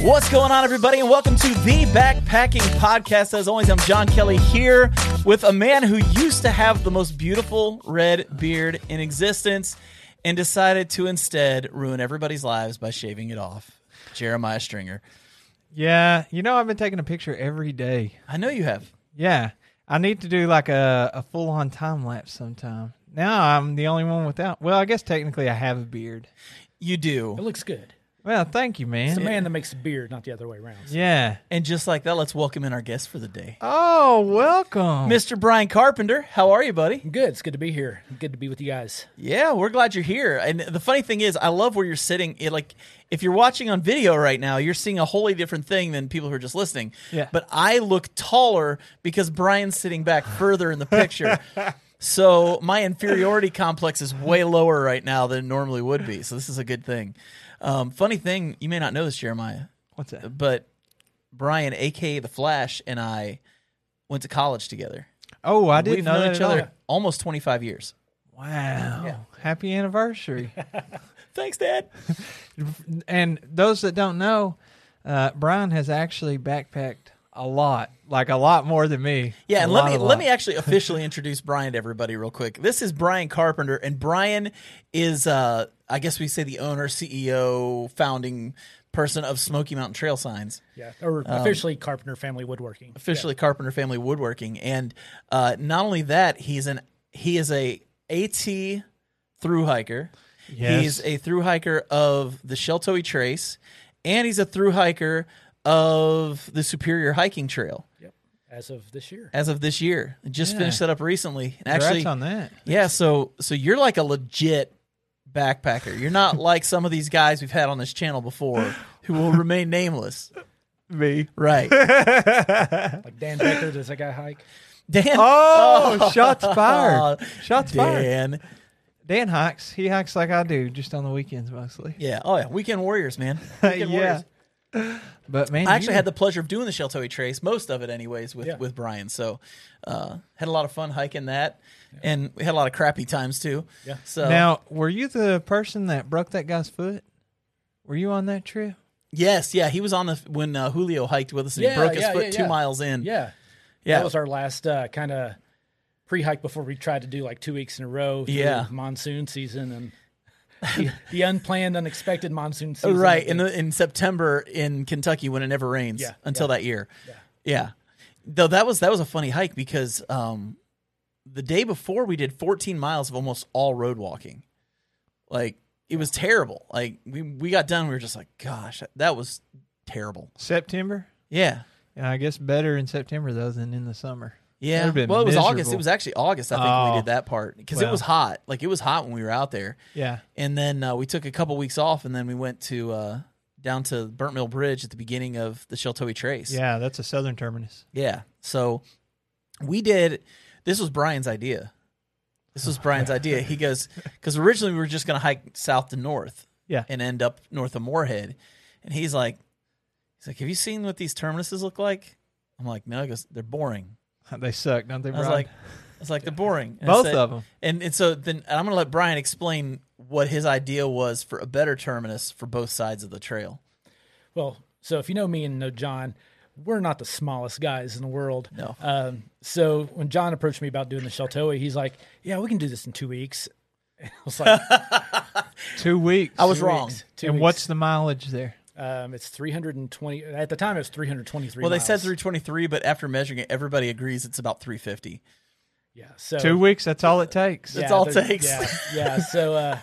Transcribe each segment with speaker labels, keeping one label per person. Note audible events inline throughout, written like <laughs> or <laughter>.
Speaker 1: What's going on, everybody, and welcome to the Backpacking Podcast. As always, I'm John Kelly here with a man who used to have the most beautiful red beard in existence and decided to instead ruin everybody's lives by shaving it off. Jeremiah Stringer.
Speaker 2: Yeah, you know I've been taking a picture every day.
Speaker 1: I know you have.
Speaker 2: Yeah, I need to do like a, a full on time lapse sometime. Now I'm the only one without. Well, I guess technically I have a beard.
Speaker 1: You do.
Speaker 3: It looks good.
Speaker 2: Well, thank you, man.
Speaker 3: It's the man that makes a beard, not the other way around.
Speaker 2: Yeah.
Speaker 1: And just like that, let's welcome in our guest for the day.
Speaker 2: Oh, welcome.
Speaker 1: Mr. Brian Carpenter, how are you, buddy?
Speaker 3: Good. It's good to be here. Good to be with you guys.
Speaker 1: Yeah, we're glad you're here. And the funny thing is, I love where you're sitting. It, like, if you're watching on video right now, you're seeing a wholly different thing than people who are just listening.
Speaker 2: Yeah.
Speaker 1: But I look taller because Brian's sitting back further in the picture. <laughs> so my inferiority complex is way lower right now than it normally would be. So this is a good thing. Um, funny thing, you may not know this, Jeremiah,
Speaker 2: What's that?
Speaker 1: but Brian, aka the Flash, and I went to college together.
Speaker 2: Oh, I didn't
Speaker 1: We've
Speaker 2: know
Speaker 1: known
Speaker 2: that
Speaker 1: each
Speaker 2: at all.
Speaker 1: other almost 25 years.
Speaker 2: Wow. Happy anniversary. <laughs>
Speaker 1: Thanks, Dad. <laughs>
Speaker 2: and those that don't know, uh, Brian has actually backpacked a lot, like a lot more than me.
Speaker 1: Yeah,
Speaker 2: A
Speaker 1: and let
Speaker 2: lot,
Speaker 1: me
Speaker 2: a
Speaker 1: let me actually officially introduce Brian to everybody real quick. This is Brian Carpenter, and Brian is uh I guess we say the owner, CEO, founding person of Smoky Mountain Trail Signs,
Speaker 3: Yeah. Or officially Carpenter Family Woodworking.
Speaker 1: officially Carpenter Family Woodworking. And uh not only that, he's an he is a AT through hiker.
Speaker 2: Yes.
Speaker 1: He's a through hiker of the Sheltowee Trace, and he's a through hiker of the Superior Hiking Trail
Speaker 3: Yep. As of this year.
Speaker 1: as of this year. Just
Speaker 2: Yeah.
Speaker 1: finished that up recently. And
Speaker 2: Congrats
Speaker 1: actually,
Speaker 2: on that.
Speaker 1: Yeah, so so you're like a legit backpacker. You're not <laughs> like some of these guys we've had on this channel before who will <laughs> remain nameless.
Speaker 2: Me.
Speaker 1: Right. <laughs>
Speaker 3: Like Dan Becker, does that guy hike?
Speaker 1: Dan
Speaker 2: Oh, shots fired. Shots fired.
Speaker 1: Dan.
Speaker 2: Dan hikes. He hikes like I do, just on the weekends mostly.
Speaker 1: Yeah. Oh yeah. Weekend warriors, man. Weekend
Speaker 2: yeah.
Speaker 1: warriors.
Speaker 2: But man,
Speaker 1: I actually
Speaker 2: you-
Speaker 1: had the pleasure of doing the Sheltowee Trace, most of it anyways, with
Speaker 3: Yeah.
Speaker 1: with Brian. So uh had a lot of fun hiking that. And we had a lot of crappy times too.
Speaker 3: Yeah.
Speaker 1: So
Speaker 2: Now, were you the person that broke that guy's foot? Were you on that trip?
Speaker 1: Yes, yeah, he was on the when uh, Julio hiked with us and he
Speaker 3: Yeah,
Speaker 1: broke his foot
Speaker 3: yeah,
Speaker 1: two
Speaker 3: yeah.
Speaker 1: miles in.
Speaker 3: Yeah.
Speaker 1: yeah.
Speaker 3: That was our last uh, kind of pre hike before we tried to do like two weeks in a row.
Speaker 1: Yeah.
Speaker 3: Monsoon season and the, the unplanned, unexpected monsoon season.
Speaker 1: right in the in September in Kentucky when it never rains
Speaker 3: Yeah,
Speaker 1: until
Speaker 3: yeah.
Speaker 1: that year. Yeah. Though that was that was a funny hike because um the day before we did 14 miles of almost all road walking. Like it was terrible. Like we we got done we were just like gosh, that was terrible.
Speaker 2: September?
Speaker 1: Yeah.
Speaker 2: Yeah, I guess better in September though than in the summer.
Speaker 1: Yeah. Well, it was August. It was actually August I think when
Speaker 2: Oh.
Speaker 1: we did that part because it was hot. Like it was hot when we were out there.
Speaker 2: Yeah.
Speaker 1: And then uh, we took a couple weeks off, and then we went to uh, down to Burnt Mill Bridge at the beginning of the Sheltowee Trace.
Speaker 2: Yeah, that's a southern terminus.
Speaker 1: yeah. So we did. This was Brian's idea. This was Brian's idea. He <laughs> goes because originally we were just going to hike south to north,
Speaker 2: Yeah.
Speaker 1: and end up north of Morehead. And he's like, he's like, have you seen what these terminuses look like? I'm like, no. He goes, they're boring. <laughs>
Speaker 2: They suck, don't they,
Speaker 1: I was
Speaker 2: Brian?
Speaker 1: like, I was like, they're boring. And I
Speaker 2: Both
Speaker 1: said-
Speaker 2: of them.
Speaker 1: And and so then I'm going to let Brian explain what his idea was for a better terminus for both sides of the trail.
Speaker 3: Well, so if you know me and know John, we're not the smallest guys in the world.
Speaker 1: No.
Speaker 3: Um, so when John approached me about doing the Sheltowee, he's like, "Yeah, we can do this in two weeks." <laughs> I was like, <laughs>
Speaker 2: Two weeks.
Speaker 1: I was
Speaker 3: Two
Speaker 1: wrong.
Speaker 3: weeks. Two
Speaker 2: and
Speaker 3: weeks.
Speaker 2: what's the mileage there?
Speaker 3: Um, it's 320. At the time, it was 323.
Speaker 1: Well, they said 323, but after measuring it, everybody agrees it's about 350.
Speaker 3: Yeah. So
Speaker 2: Two weeks, that's all it takes.
Speaker 1: That's all it takes.
Speaker 3: Yeah. Yeah. So, uh,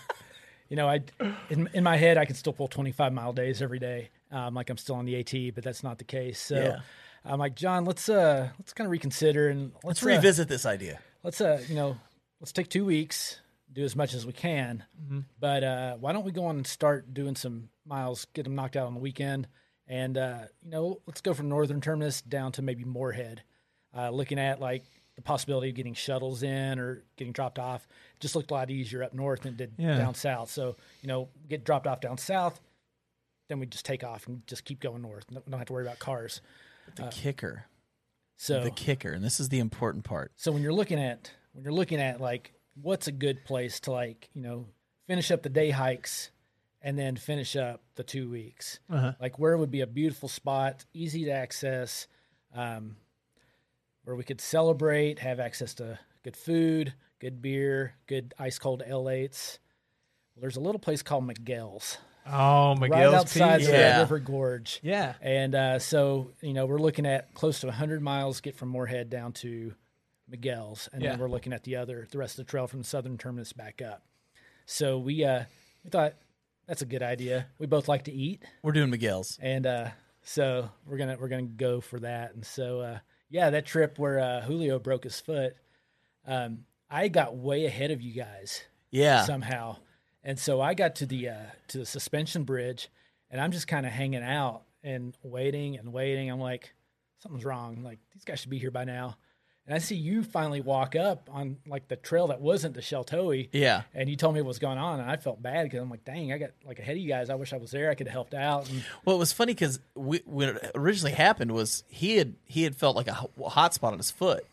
Speaker 3: you know, I in, in my head, I can still pull 25 mile days every day. Um, like I'm still on the AT, but that's not the case. So.
Speaker 1: Yeah.
Speaker 3: I'm like John. Let's uh, let's kind of reconsider and
Speaker 1: Let's
Speaker 3: let's uh,
Speaker 1: revisit this idea.
Speaker 3: let's uh you know let's take two weeks do as much as we can
Speaker 1: Mm-hmm.
Speaker 3: but uh why don't we go on and start doing some miles get them knocked out on the weekend and uh you know let's go from northern terminus down to maybe Morehead uh looking at like the possibility of getting shuttles in or getting dropped off just looked a lot easier up north than it did
Speaker 2: Yeah.
Speaker 3: down south so you know get dropped off down south then we just take off and just keep going north don't don't have to worry about cars
Speaker 1: The kicker.
Speaker 3: so
Speaker 1: The kicker, and this is the important part.
Speaker 3: So when you're looking at when you're looking at like what's a good place to like you know finish up the day hikes and then finish up the two weeks.
Speaker 2: Uh-huh.
Speaker 3: Like where would be a beautiful spot, easy to access, um, where we could celebrate, have access to good food, good beer, good ice cold Ale-8s. Well, there's a little place called Miguel's
Speaker 2: Oh,
Speaker 3: right outside
Speaker 2: Pizza.
Speaker 3: the
Speaker 1: Yeah.
Speaker 3: River Gorge.
Speaker 2: Yeah.
Speaker 3: And uh, so, you know, we're looking at close to 100 miles get from Morehead down to Miguel's, and
Speaker 2: Yeah.
Speaker 3: then we're looking at the other, the rest of the trail from the southern terminus back up. So we uh, we thought that's a good idea. We both like to eat,
Speaker 1: We're doing Miguel's.
Speaker 3: and uh, so we're gonna we're gonna go for that. And so uh, yeah, that trip where uh, Julio broke his foot, um, I got way ahead of you guys
Speaker 1: Yeah.
Speaker 3: somehow. And so I got to the uh, to the suspension bridge, and I'm just kind of hanging out and waiting and waiting. I'm like, something's wrong. Like these guys should be here by now. And I see you finally walk up on like the trail that wasn't the Sheltowee,
Speaker 1: Yeah.
Speaker 3: and you told me what was going on, and I felt bad because I'm like, dang, I got like ahead of you guys. I wish I was there. I could have helped out. And
Speaker 1: Well, it was funny because what originally happened was he had he had felt like a ho- hot spot on his foot,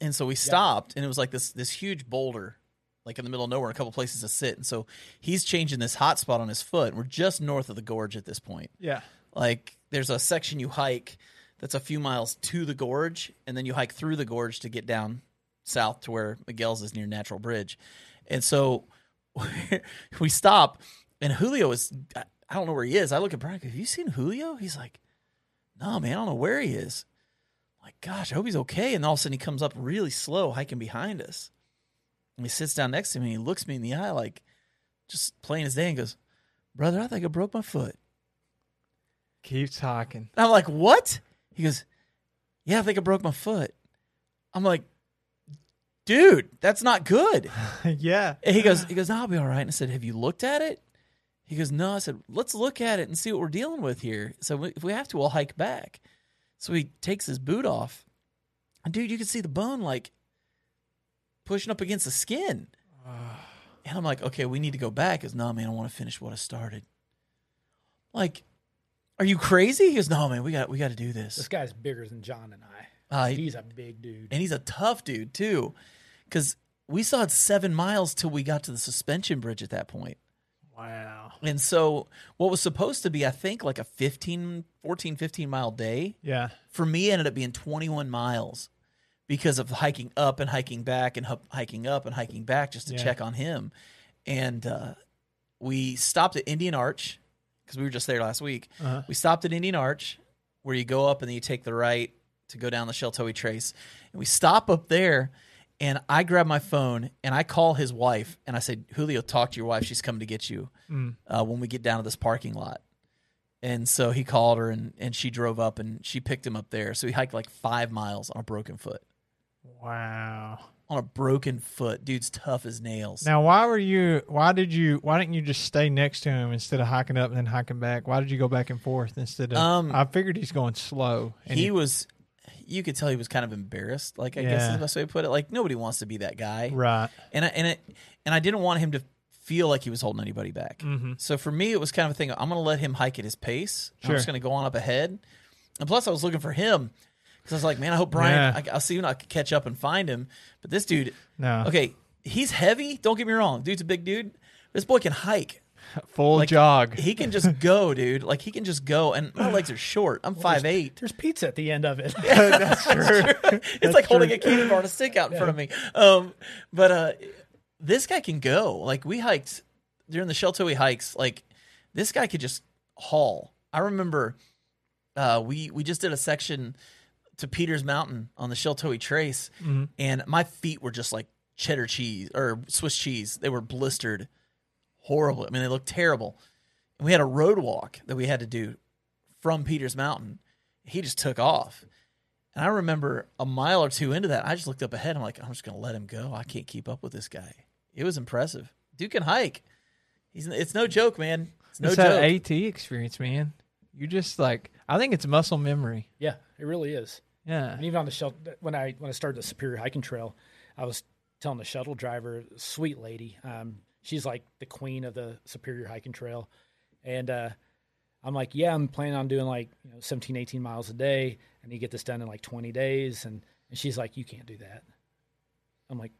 Speaker 1: and so we stopped, and it was like this this huge boulder, like in the middle of nowhere, a couple places to sit, and so he's changing this hot spot on his foot. We're just north of the gorge at this point.
Speaker 2: Yeah.
Speaker 1: Like there's a section you hike that's a few miles to the gorge, and then you hike through the gorge to get down south to where Miguel's is near Natural Bridge. And so <laughs> we stop, and Julio is, I don't know where he is. I look at Brian, have you seen Julio? He's like, no, man, I don't know where he is. I'm like, gosh, I hope he's okay. And all of a sudden he comes up really slow, hiking behind us. And he sits down next to me and he looks me in the eye, like just playing his day, and goes, brother, I think I broke my foot.
Speaker 2: Keep talking.
Speaker 1: And I'm like, what? He goes, yeah, I think I broke my foot. I'm like, dude, that's not good. <laughs>
Speaker 2: yeah.
Speaker 1: And he goes, he goes, no, I'll be all right. And I said, have you looked at it? He goes, no. I said, let's look at it and see what we're dealing with here. So if we have to, we'll hike back. So he takes his boot off. And dude, you can see the bone like pushing up against the skin. <sighs> And I'm like, okay, we need to go back. He goes, no, man, I want to finish what I started. Like, are you crazy? He goes, no, man, we got we got to do
Speaker 3: this
Speaker 1: this.
Speaker 3: guy's bigger than John and I.
Speaker 1: Uh,
Speaker 3: He's a big dude.
Speaker 1: and he's a tough dude too, because we saw it seven miles till we got to the suspension bridge at that point.
Speaker 2: Wow.
Speaker 1: And so what was supposed to be, I think, like a 15, 14, 15 mile day,
Speaker 2: Yeah.
Speaker 1: for me ended up being 21 miles because of hiking up and hiking back and hiking up and hiking back just to
Speaker 2: Yeah.
Speaker 1: check on him. And uh, we stopped at Indian Arch because we were just there last week.
Speaker 2: Uh-huh.
Speaker 1: We stopped at Indian Arch where you go up and then you take the right to go down the Sheltowee Trace. And we stop up there and I grab my phone and I call his wife and I said, Julio, talk to your wife. She's coming to get you
Speaker 2: Mm.
Speaker 1: uh, when we get down to this parking lot. And so he called her and, and she drove up and she picked him up there. So he hiked like five miles on a broken foot.
Speaker 2: Wow.
Speaker 1: On a broken foot. Dude's tough as nails.
Speaker 2: Now, why were you? Why did you? Why didn't you just stay next to him instead of hiking up and then hiking back? Why did you go back and forth instead of?
Speaker 1: Um,
Speaker 2: I figured he's going slow. And
Speaker 1: he was, you could tell he was kind of embarrassed. Like, I guess is the best way to put it. Like, nobody wants to be that guy.
Speaker 2: right.
Speaker 1: and I, and it and I didn't want him to feel like he was holding anybody back.
Speaker 2: Mhm.
Speaker 1: So for me, it was kind of a thing. I'm going to let him hike at his pace. I'm just going to go on up ahead. And plus, I was looking for him because I was like, man, I hope Brian.
Speaker 2: Yeah.
Speaker 1: I, I'll see when I can catch up and find him. But this dude,
Speaker 2: No.
Speaker 1: okay, he's heavy. Don't get me wrong, dude's a big dude. This boy can hike.
Speaker 2: Full
Speaker 1: Like,
Speaker 2: jog.
Speaker 1: He can just <laughs> go, dude. Like he can just go. And my legs are short. I'm five eight.
Speaker 3: There's pizza at the end of it. <laughs>
Speaker 2: That's true.
Speaker 1: it's like holding a candy bar and a stick out in front of me. Um, but uh, this guy can go. Like we hiked during the Sheltowee hikes. Like this guy could just haul. I remember uh, we we just did a section to Peters Mountain on the Sheltowee Trace,
Speaker 2: Mhm.
Speaker 1: and my feet were just like cheddar cheese or Swiss cheese. They were blistered, horrible. I mean, they looked terrible. And we had a road walk that we had to do from Peters Mountain. He just took off. And I remember a mile or two into that, I just looked up ahead. I'm like, I'm just going to let him go. I can't keep up with this guy. It was impressive. Dude can hike. He's it's no joke, man. It's no
Speaker 2: it's
Speaker 1: joke.
Speaker 2: that AT experience, man. You just like. I think it's muscle memory.
Speaker 3: yeah, it really is.
Speaker 2: Yeah.
Speaker 3: And even on the shuttle, when I when I started the Superior Hiking Trail, I was telling the shuttle driver, sweet lady, um, she's like the queen of the Superior Hiking Trail, and uh, I'm like, yeah, I'm planning on doing like you know 17, 18 miles a day, and you get this done in like 20 days, and and she's like, you can't do that. I'm like,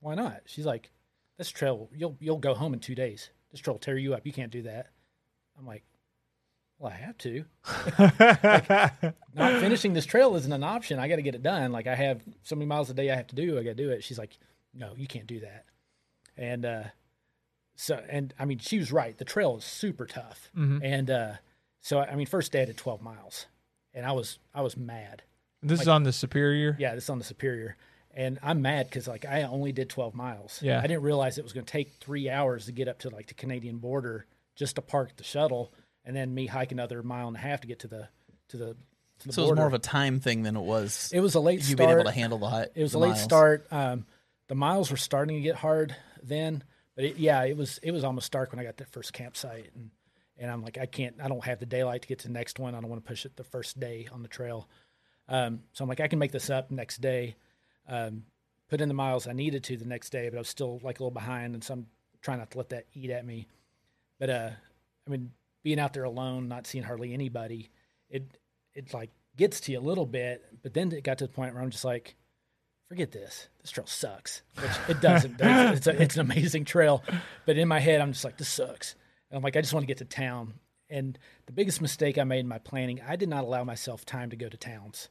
Speaker 3: why not? She's like, this trail, you'll you'll go home in two days this trail will tear you up. You can't do that. I'm like, well, I have to. <laughs> Not finishing this trail isn't an option. I got to get it done. Like I have so many miles a day I have to do. I got to do it. She's like, no, you can't do that. And uh, so, and I mean, she was right. The trail is super tough. And uh, so, I mean, first day I did 12 miles, and I was I was mad.
Speaker 2: This is on the Superior.
Speaker 3: Yeah, this is on the Superior. And I'm mad because like I only did 12 miles.
Speaker 2: Yeah.
Speaker 3: I didn't realize it was going to take three hours to get up to like the Canadian border just to park the shuttle, and then me hike another mile and a half to get to the to the to the
Speaker 1: So it was more of a time thing than it was.
Speaker 3: it was a late start.
Speaker 1: you
Speaker 3: start.
Speaker 1: being able to handle the high.
Speaker 3: It was a late
Speaker 1: miles.
Speaker 3: start. Um, the miles were starting to get hard then, but it, yeah, it was it was almost dark when I got that first campsite, and and I'm like, I can't, I don't have the daylight to get to the next one. I don't want to push it the first day on the trail. Um, so I'm like, I can make this up next day. Um, put in the miles I needed to the next day, but I was still like a little behind, and so I'm trying not to let that eat at me. But uh, I mean, being out there alone, not seeing hardly anybody, it it like gets to you a little bit. But then it got to the point where I'm just like, forget this. This trail sucks. Which it doesn't. it's, it's, a, it's an amazing trail, but in my head, I'm just like, this sucks. And I'm like, I just want to get to town. And the biggest mistake I made in my planning, I did not allow myself time to go to towns.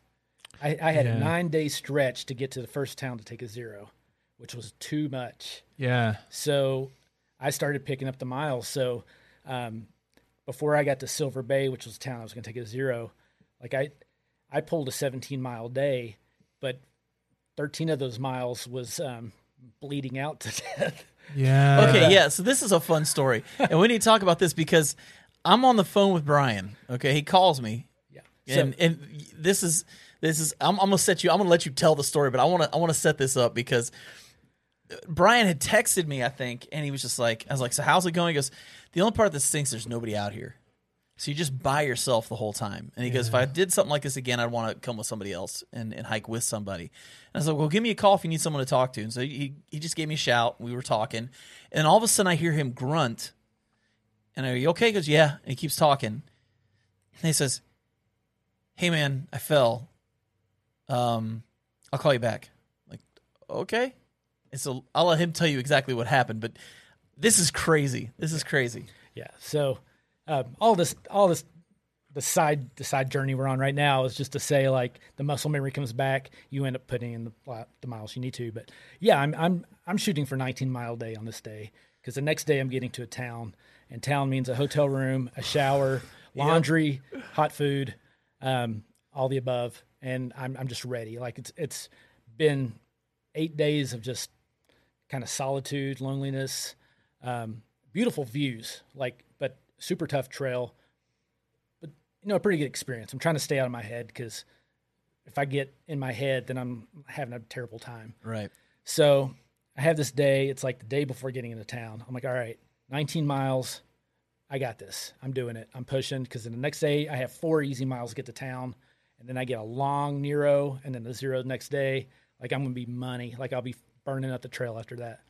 Speaker 3: I, I had
Speaker 2: Yeah.
Speaker 3: a nine day stretch to get to the first town to take a zero, which was too much.
Speaker 2: Yeah.
Speaker 3: So I started picking up the miles. So um, before I got to Silver Bay, which was the town I was going to take a zero, like I, I pulled a 17 mile day, but 13 of those miles was um, bleeding out to <laughs> death.
Speaker 2: Yeah.
Speaker 1: Okay, yeah. So this is a fun story, and we need to talk about this because I'm on the phone with Brian. Okay, he calls me,
Speaker 3: Yeah. So,
Speaker 1: and and this is this is I'm, I'm gonna set you. I'm gonna let you tell the story, but I want to I want to set this up because Brian had texted me, I think, and he was just like, I was like, so how's it going? He goes, the only part that stinks, there's nobody out here. So you just by yourself the whole time. And he goes, if I did something like this again, I'd want to come with somebody else and, and hike with somebody. And I was like, well, give me a call if you need someone to talk to. And so he, he just gave me a shout. We were talking. And all of a sudden I hear him grunt. And I go, you okay? He goes, yeah. And he keeps talking. And he says, hey, man, I fell. Um, I'll call you back. like, okay. And so I'll let him tell you exactly what happened. But this is crazy. This is crazy.
Speaker 3: yeah. So um, all this, all this, the side, the side journey we're on right now is just to say like the muscle memory comes back. You end up putting in the the miles you need to. But yeah, I'm I'm I'm shooting for 19 mile day on this day because the next day I'm getting to a town, and town means a hotel room, a shower, <laughs> laundry, hot food, um, all the above, and I'm I'm just ready. Like it's it's been eight days of just kind of solitude, loneliness, um, beautiful views, like but super tough trail, but you know a pretty good experience. I'm trying to stay out of my head because if I get in my head, then I'm having a terrible time.
Speaker 1: Right.
Speaker 3: So I have this day. It's like the day before getting into town. I'm like, all right, 19 miles. I got this. I'm doing it. I'm pushing because then the next day I have four easy miles to get to town, and then I get a long Nero, and then the zero the next day. Like I'm gonna be money. Like I'll be burning up the trail after that.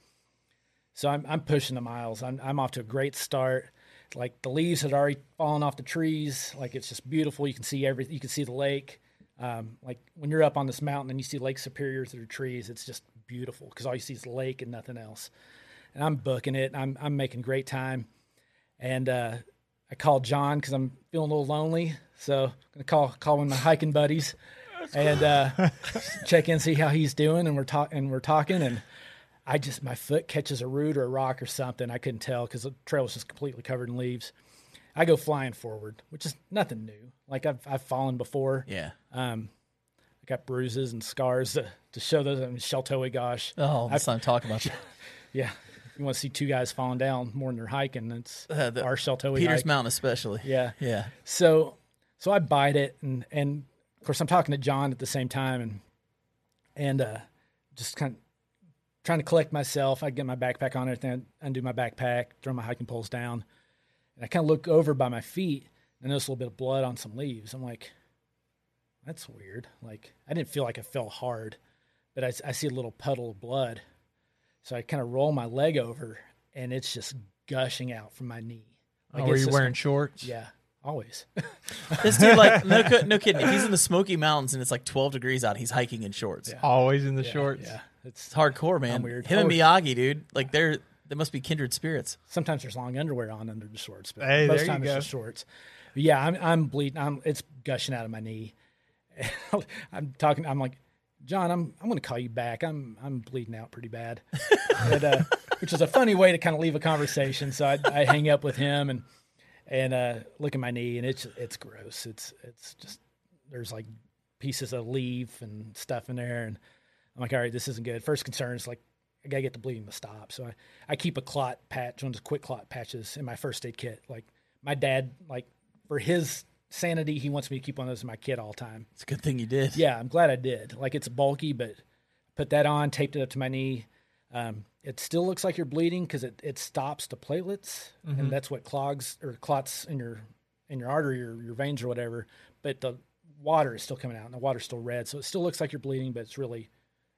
Speaker 3: So I'm I'm pushing the miles. I'm I'm off to a great start. Like the leaves had already fallen off the trees. Like it's just beautiful. You can see everything. You can see the lake. Um, like when you're up on this mountain and you see Lake Superior through trees, it's just beautiful because all you see is the lake and nothing else. And I'm booking it. I'm I'm making great time. And uh, I called John because I'm feeling a little lonely. So I'm gonna call call one of my hiking buddies and uh, check in, see how he's doing. And we're talking and we're talking and I just my foot catches a root or a rock or something. I couldn't tell because the trail was just completely covered in leaves. I go flying forward, which is nothing new. Like I've I've fallen before.
Speaker 1: Yeah.
Speaker 3: Um, I got bruises and scars to, to show those. I mean, Sheltowee, gosh,
Speaker 1: Oh, let's not talk about that. <laughs>
Speaker 3: yeah. You want to see two guys falling down more than they're hiking, it's
Speaker 1: Uh, the
Speaker 3: our Sheltowee
Speaker 1: Peters
Speaker 3: hike.
Speaker 1: Mountain, especially.
Speaker 3: Yeah.
Speaker 1: Yeah.
Speaker 3: So so I bite it and and of course I'm talking to John at the same time and and uh just kind of trying to collect myself. I get my backpack on everything, undo my backpack, throw my hiking poles down. And I kind of look over by my feet and I notice a little bit of blood on some leaves. I'm like, that's weird. Like I didn't feel like I fell hard, but I, I see a little puddle of blood. So I kind of roll my leg over and it's just gushing out from my knee. Oh, like
Speaker 2: oh, were you
Speaker 3: just-
Speaker 2: wearing shorts?
Speaker 3: Yeah, always. <laughs>
Speaker 1: This dude, like, no, <laughs> no kidding. If he's in the Smoky Mountains and it's like 12 degrees out, he's hiking in shorts.
Speaker 3: Yeah.
Speaker 2: Always in the
Speaker 3: Yeah,
Speaker 2: shorts.
Speaker 3: Yeah, it's
Speaker 1: It's hardcore, man.
Speaker 3: I'm weird.
Speaker 1: Him and
Speaker 3: Oh,
Speaker 1: Miyagi, dude. Like they're They must be kindred spirits.
Speaker 3: Sometimes there's long underwear on under the shorts, but
Speaker 2: Hey,
Speaker 3: most
Speaker 2: there you
Speaker 3: times it's
Speaker 2: go.
Speaker 3: just shorts. But yeah, I'm I'm bleeding. I'm it's gushing out of my knee. <laughs> I'm talking. I'm like, John, I'm I'm going to call you back. I'm I'm bleeding out pretty bad, <laughs> and, uh, which is a funny way to kind of leave a conversation. So I, I hang up with him and and uh, look at my knee, and it's it's gross. It's it's just there's like pieces of leaf and stuff in there, and I'm like, all right, this isn't good. First concern is like I gotta get the bleeding to stop. So I, I keep a clot patch, one of those quick clot patches in my first aid kit. Like my dad, like for his sanity, he wants me to keep one of those in my kit all the time.
Speaker 1: It's a good thing you did.
Speaker 3: Yeah, I'm glad I did. Like it's bulky, but put that on, taped it up to my knee. Um, it still looks like you're bleeding because it, it stops the platelets, and that's what clogs or clots in your in your artery or your veins or whatever. But the water is still coming out, and the water's still red, so it still looks like you're bleeding, but it's really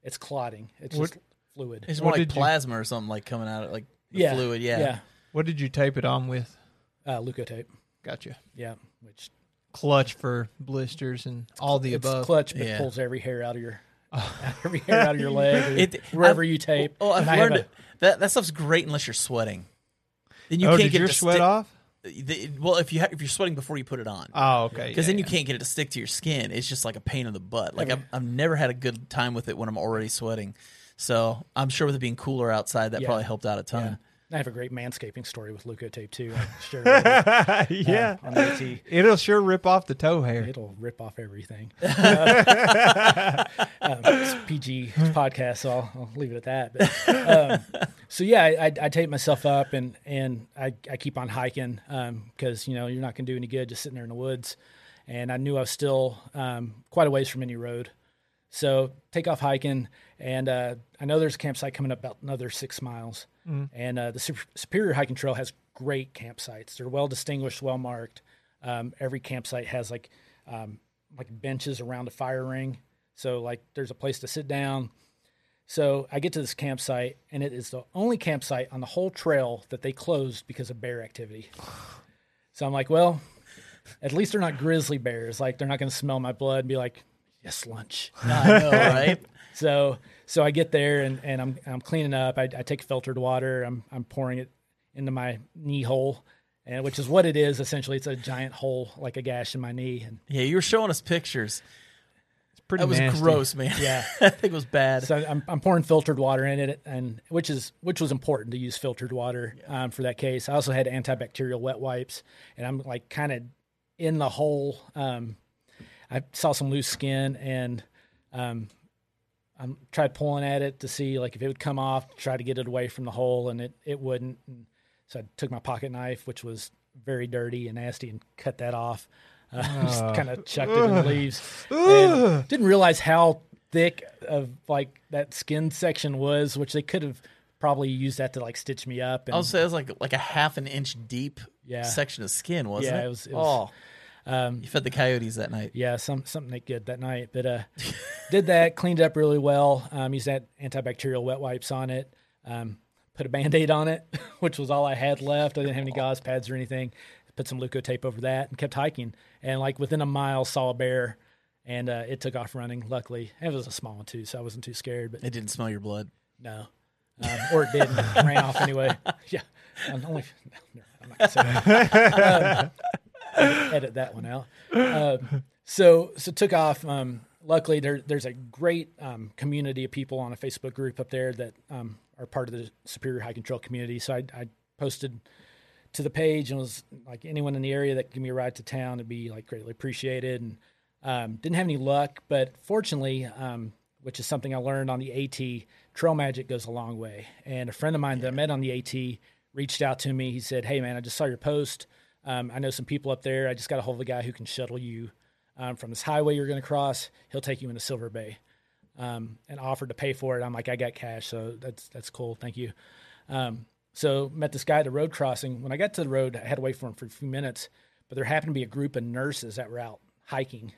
Speaker 3: it's clotting. It's
Speaker 2: What-
Speaker 3: just fluid.
Speaker 1: It's
Speaker 2: What
Speaker 1: more like
Speaker 2: did you-
Speaker 1: plasma or something like coming out of like the
Speaker 3: yeah,
Speaker 1: fluid. Yeah.
Speaker 3: yeah.
Speaker 2: What did you tape it on with?
Speaker 3: Uh, leukotape.
Speaker 2: Gotcha.
Speaker 3: Yeah, which
Speaker 2: Clutch for blisters and all the
Speaker 3: it's
Speaker 2: above.
Speaker 3: clutch, but
Speaker 1: Yeah.
Speaker 3: pulls every hair out of your <laughs> <laughs> every hair out of your leg, or
Speaker 1: It-
Speaker 3: wherever
Speaker 1: I've-
Speaker 3: you tape.
Speaker 1: Oh, I've
Speaker 3: And I have
Speaker 1: learned
Speaker 3: a-
Speaker 1: it. that that stuff's great unless you're sweating. Then you
Speaker 2: oh,
Speaker 1: can't
Speaker 2: did
Speaker 1: get
Speaker 2: your
Speaker 1: it
Speaker 2: sweat
Speaker 1: stick-
Speaker 2: off?
Speaker 1: The- well, if you ha- if you're sweating before you put it on,
Speaker 2: Oh, okay.
Speaker 1: because
Speaker 2: yeah,
Speaker 1: then you
Speaker 2: yeah.
Speaker 1: can't get it to stick to your skin. It's just like a pain in the butt. Like I've, I've never had a good time with it when I'm already sweating. So I'm sure with it being cooler outside, that
Speaker 3: Yeah.
Speaker 1: probably helped out a
Speaker 3: Yeah.
Speaker 1: ton.
Speaker 3: I have a great manscaping story with leukotape too. I'm sure <laughs> uh,
Speaker 2: yeah. It'll sure rip off the toe hair.
Speaker 3: It'll rip off everything. Uh, <laughs> um, it's PG podcast, so I'll, I'll leave it at that. But, um, so yeah, I, I, I tape myself up and and I, I keep on hiking because you know you're not going to do any good just sitting there in the woods. And I knew I was still um, quite a ways from any road, so take off hiking. And uh, I know there's a campsite coming up about another six miles. And uh, the Sup- Superior Hiking Trail has great campsites. They're well distinguished, well marked. Um, every campsite has like um, like benches around a fire ring. So like there's a place to sit down. So I get to this campsite and it is the only campsite on the whole trail that they closed because of bear activity. So I'm like, well, at least they're not grizzly bears. Like they're not going to smell my blood and be like, yes, lunch. <laughs>
Speaker 1: I know, right?
Speaker 3: So so I get there and, and I'm I'm cleaning up. I, I take filtered water. I'm I'm pouring it into my knee hole, and which is what it is essentially. It's a giant hole like a gash in my knee. And
Speaker 1: Yeah, you were showing us pictures.
Speaker 2: It's pretty
Speaker 1: That was gross, man. <laughs>
Speaker 3: yeah, <laughs>
Speaker 1: I think it was bad.
Speaker 3: so I'm I'm pouring filtered water in it, and which is which was important to use filtered water um, for that case. I also had antibacterial wet wipes, and I'm like kind of in the hole. Um, I saw some loose skin, and um, I tried pulling at it to see like if it would come off. Try to get it away from the hole, and it it wouldn't. And so I took my pocket knife, which was very dirty and nasty, and cut that off. <laughs> Uh, just kind of chucked it in the <laughs> leaves. And didn't realize how thick of like that skin section was, which they could have probably used that to like stitch me up. And
Speaker 1: I would say it was like like a half an inch deep
Speaker 3: Yeah.
Speaker 1: section of skin, wasn't
Speaker 3: Yeah,
Speaker 1: it?
Speaker 3: it was- it was-
Speaker 1: oh,
Speaker 3: um,
Speaker 1: you fed the coyotes that night.
Speaker 3: yeah, some something ain't good that night. But uh, <laughs> did that, cleaned it up really well. Um, used that antibacterial wet wipes on it. Um, put a band aid on it, <laughs> which was all I had left. I didn't have any gauze pads or anything. Put some leukotape over that and kept hiking. And like within a mile, saw a bear, and uh, it took off running. Luckily, it was a small one too, so I wasn't too scared. But
Speaker 1: It didn't smell your blood.
Speaker 3: no, um, or it did, and ran off anyway. <laughs> Yeah, I'm only. No, I'm not gonna say that. Um, edit that one out. Um, so so took off. Um, luckily, there there's a great um, community of people on a Facebook group up there that um, are part of the Superior Hiking Trail community. So I, I posted to the page and was like anyone in the area that could give me a ride to town would be like greatly appreciated. And um, didn't have any luck, but fortunately, um, which is something I learned on the AT, trail magic goes a long way. And a friend of mine that I met on the AT reached out to me. He said, "Hey man, I just saw your post. Um, I know some people up there. I just got a hold of a guy who can shuttle you um, from this highway you're going to cross. He'll take you into Silver Bay." Um, and offered to pay for it. I'm like, I got cash, so that's that's cool. Thank you. Um, so met this guy at the road crossing. When I got to the road, I had to wait for him for a few minutes, but there happened to be a group of nurses that were out hiking,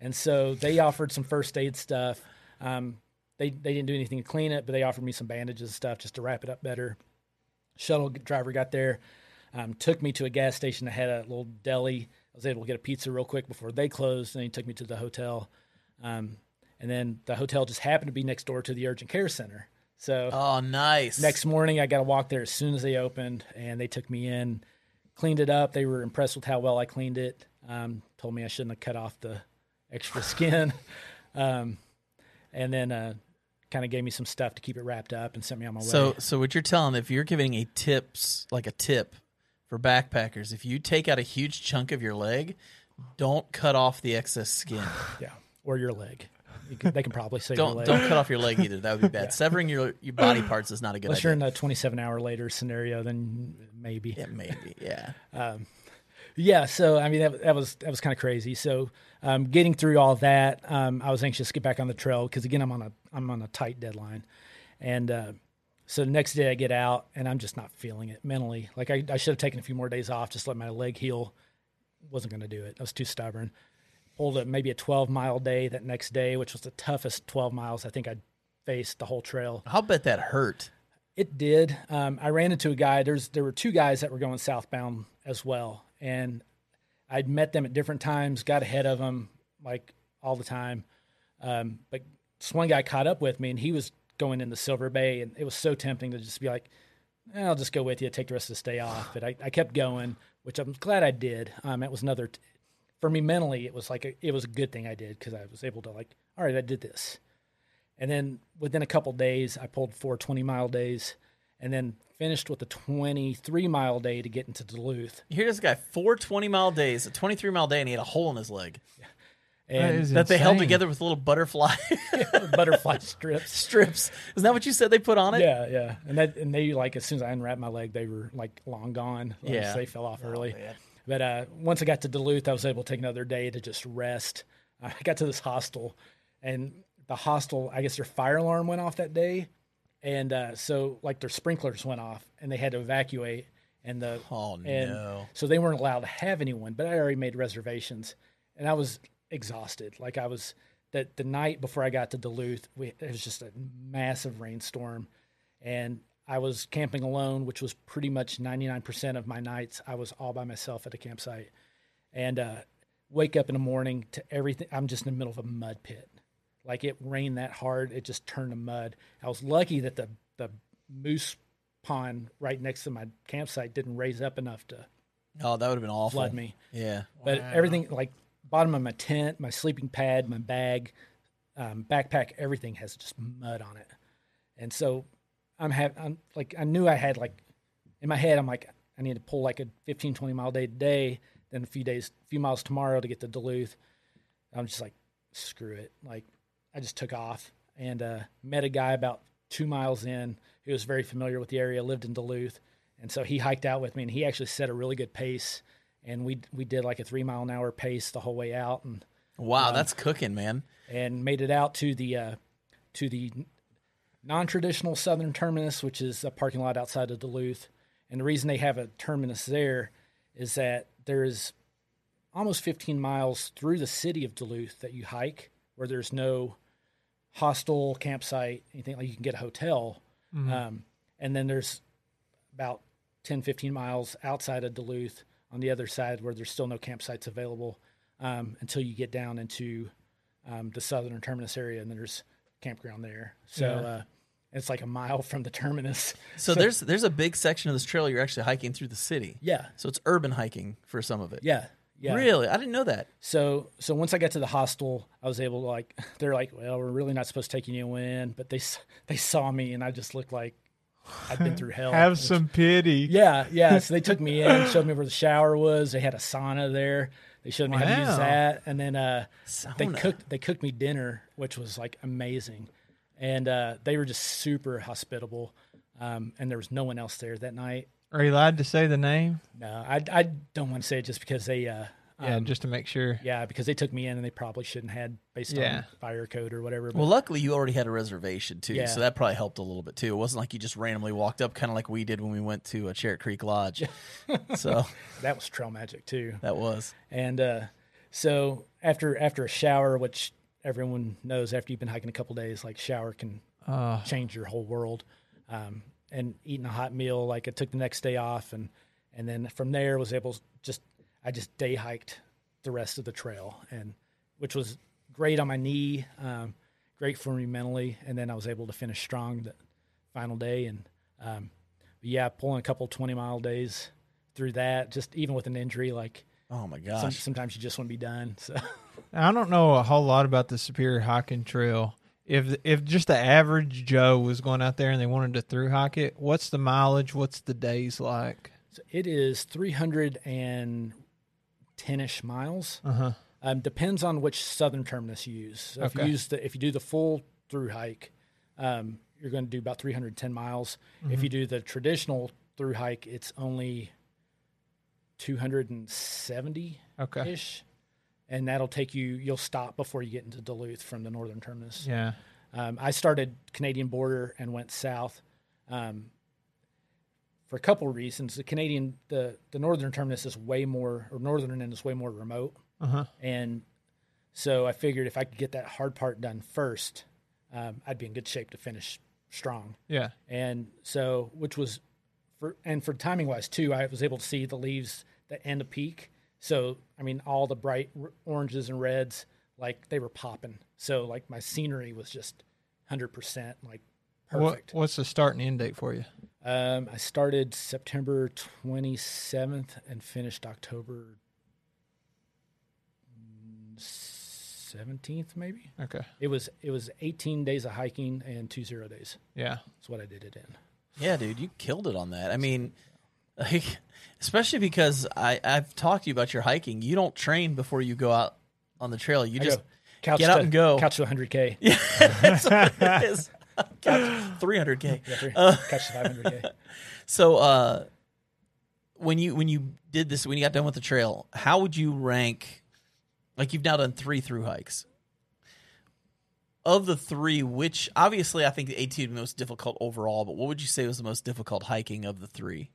Speaker 3: and so they offered some first aid stuff. Um, they they didn't do anything to clean it, but they offered me some bandages and stuff just to wrap it up better. Shuttle driver got there, um, took me to a gas station that had a little deli. I was able to get a pizza real quick before they closed, and then he took me to the hotel. Um, and then the hotel just happened to be next door to the urgent care center. So
Speaker 1: Oh, nice.
Speaker 3: next morning, I got to walk there as soon as they opened, and they took me in, cleaned it up. They were impressed with how well I cleaned it. Um, told me I shouldn't have cut off the extra skin, <laughs> um, and then uh, kind of gave me some stuff to keep it wrapped up and sent me on my way.
Speaker 1: So, so what you're telling, if you're giving a tips, like a tip for backpackers, if you take out a huge chunk of your leg, don't cut off the excess skin. <laughs>
Speaker 3: Yeah, or your leg. You can, they can probably save
Speaker 1: Don't
Speaker 3: leg.
Speaker 1: don't cut off your leg either. That would be <laughs> bad. Severing your your body parts is not a good
Speaker 3: Unless you're
Speaker 1: idea.
Speaker 3: in a 27 hour later scenario, then maybe.
Speaker 1: It may be, yeah. <laughs>
Speaker 3: Yeah, so I mean that, that was that was kind of crazy. So um, getting through all that, um, I was anxious to get back on the trail because again I'm on a I'm on a tight deadline, and uh, so the next day I get out and I'm just not feeling it mentally. Like I, I should have taken a few more days off, just let my leg heal. Wasn't going to do it. I was too stubborn. Pulled a, maybe a 12 mile day that next day, which was the toughest 12 miles I think I'd faced the whole trail.
Speaker 1: I'll bet that hurt.
Speaker 3: It did. Um, I ran into a guy. There's there were two guys that were going southbound as well, and I'd met them at different times. Got ahead of them like all the time, um, but this one guy caught up with me, and he was going into Silver Bay, and it was so tempting to just be like, eh, "I'll just go with you, take the rest of the day off." But I, I kept going, which I'm glad I did. Um, it was another t- for me mentally. It was like a, it was a good thing I did because I was able to like, all right, I did this. And then within a couple days, I pulled four 20 mile days and then finished with a 23 mile day to get into Duluth.
Speaker 1: Here's hear this guy four 20 mile days, a 23 mile day, and he had a hole in his leg
Speaker 3: And
Speaker 2: is
Speaker 1: that they held together with little butterfly <laughs> <laughs>
Speaker 3: butterfly strips.
Speaker 1: strips. Isn't that what you said they put on it?
Speaker 3: Yeah, yeah. And that and they like as soon as I unwrapped my leg, they were like long gone. Like,
Speaker 1: Yeah.
Speaker 3: They fell off early.
Speaker 1: man.
Speaker 3: But uh, once I got to Duluth, I was able to take another day to just rest. I <laughs> got to this hostel, and the hostel, I guess their fire alarm went off that day, and uh, so like their sprinklers went off, and they had to evacuate. And the
Speaker 1: Oh,
Speaker 3: and
Speaker 1: no.
Speaker 3: so they weren't allowed to have anyone. But I already made reservations, and I was exhausted. Like I was that the night before I got to Duluth, we, it was just a massive rainstorm, and I was camping alone, which was pretty much ninety nine percent of my nights. I was all by myself at a campsite, and uh, wake up in the morning to everything. I'm just in the middle of a mud pit. Like it rained that hard, it just turned to mud. I was lucky that the the moose pond right next to my campsite didn't raise up enough to
Speaker 1: Oh, that would have been awful.
Speaker 3: flood me.
Speaker 1: Yeah.
Speaker 3: But everything like bottom of my tent, my sleeping pad, my bag, um, backpack, everything has just mud on it. And so I'm have I'm like I knew I had like in my head I'm like I need to pull like a 15 20 mile day today, then a few days, a few miles tomorrow to get to Duluth. I'm just like screw it. Like I just took off and uh, met a guy about two miles in who was very familiar with the area, lived in Duluth, and so he hiked out with me, and he actually set a really good pace. And we we did like a three mile an hour pace the whole way out, and
Speaker 1: Wow, that's cooking, man.
Speaker 3: and made it out to the uh, to the non-traditional southern terminus, which is a parking lot outside of Duluth. And the reason they have a terminus there is that there is almost 15 miles through the city of Duluth that you hike, where there's no hostel, campsite, anything like you can get a hotel. Um, and then there's about 10, 15 miles outside of Duluth on the other side where there's still no campsites available um, until you get down into um, the southern terminus area, and then there's campground there. So uh, it's like a mile from the terminus.
Speaker 1: So, there's there's a big section of this trail you're actually hiking through the city.
Speaker 3: Yeah,
Speaker 1: So it's urban hiking for some of it.
Speaker 3: yeah, yeah.
Speaker 1: Really? I didn't know that.
Speaker 3: So so once I got to the hostel, I was able to like <laughs> they're like, well, we're really not supposed to take you in, but they they saw me and I just looked like I'd been through hell.
Speaker 2: Have some pity.
Speaker 3: Yeah, yeah. So they took me in, <laughs> showed me where the shower was. They had a sauna there. They showed me how to use that, and then uh, they cooked they cooked me dinner, which was like amazing. And uh, they were just super hospitable. Um, and there was no one else there that night.
Speaker 2: Are you allowed to say the name?
Speaker 3: No, I, I don't want to say it just because they uh,
Speaker 2: Yeah, just to make sure.
Speaker 3: yeah because they took me in and they probably shouldn't had based
Speaker 2: Yeah.
Speaker 3: on fire code or whatever. But
Speaker 1: Well, luckily you already had a reservation too,
Speaker 3: Yeah.
Speaker 1: so that probably helped a little bit too. It wasn't like you just randomly walked up, kind of like we did when we went to a Cherry Creek Lodge. <laughs> so <laughs>
Speaker 3: that was trail magic too.
Speaker 1: that was.
Speaker 3: And uh, so after after a shower, which everyone knows after you've been hiking a couple days, like shower can
Speaker 2: Oh,
Speaker 3: change your whole world. Um, and eating a hot meal, like I took the next day off, and and then from there was able to just I just day hiked the rest of the trail, and which was great on my knee, um, great for me mentally, and then I was able to finish strong the final day. And um, yeah, pulling a couple twenty mile days through that, just even with an injury, like
Speaker 1: oh my gosh, some,
Speaker 3: sometimes you just want to be done. So
Speaker 2: I don't know a whole lot about the Superior Hiking Trail. If if just the average Joe was going out there and they wanted to through hike it, what's the mileage? What's the days like?
Speaker 3: So it is three hundred and
Speaker 2: 10-ish miles. Uh-huh.
Speaker 3: Um, depends on which southern terminus you use. So okay. If you use the, if you do the full through hike, um, you're going to do about 310 miles. Mm-hmm. If you mm-hmm. do the traditional through hike, it's only 270
Speaker 2: okay.
Speaker 3: ish, and that'll take you. You'll stop before you get into Duluth from the northern terminus.
Speaker 2: Yeah.
Speaker 3: Um, I started Canadian border and went south. Um, for a couple of reasons. The Canadian, the the northern terminus is way more, or northern end is way more remote,
Speaker 2: Uh huh.
Speaker 3: and so I figured if I could get that hard part done first, um, I'd be in good shape to finish strong.
Speaker 2: Yeah.
Speaker 3: And so, which was for and for timing wise too, I was able to see the leaves that end a peak. So I mean, all the bright r- oranges and reds, like they were popping. So like my scenery was just hundred percent like
Speaker 2: What,
Speaker 3: perfect.
Speaker 2: what's the start and end date for you?
Speaker 3: Um, I started September twenty seventh and finished October seventeenth, maybe.
Speaker 2: Okay.
Speaker 3: It was it was eighteen days of hiking and two zero days.
Speaker 2: Yeah.
Speaker 3: That's what I did it in.
Speaker 1: Yeah, dude, you killed it on that. I mean, <laughs> like, especially because I, I've talked to you about your hiking. You don't train before you go out on the trail. You
Speaker 3: I
Speaker 1: just
Speaker 3: go couch
Speaker 1: get
Speaker 3: to,
Speaker 1: out and go.
Speaker 3: Couch to 100k. <laughs>
Speaker 1: Yeah, That's what it is. <laughs> 300k.
Speaker 3: Yeah, three-
Speaker 1: Uh,
Speaker 3: catch the 500k. <laughs>
Speaker 1: So, uh, when you when you did this, when you got done with the trail, how would you rank? Like you've now done three through hikes. Of the three, which obviously I think the AT would be the most difficult overall, but what would you say was the most difficult hiking of the three?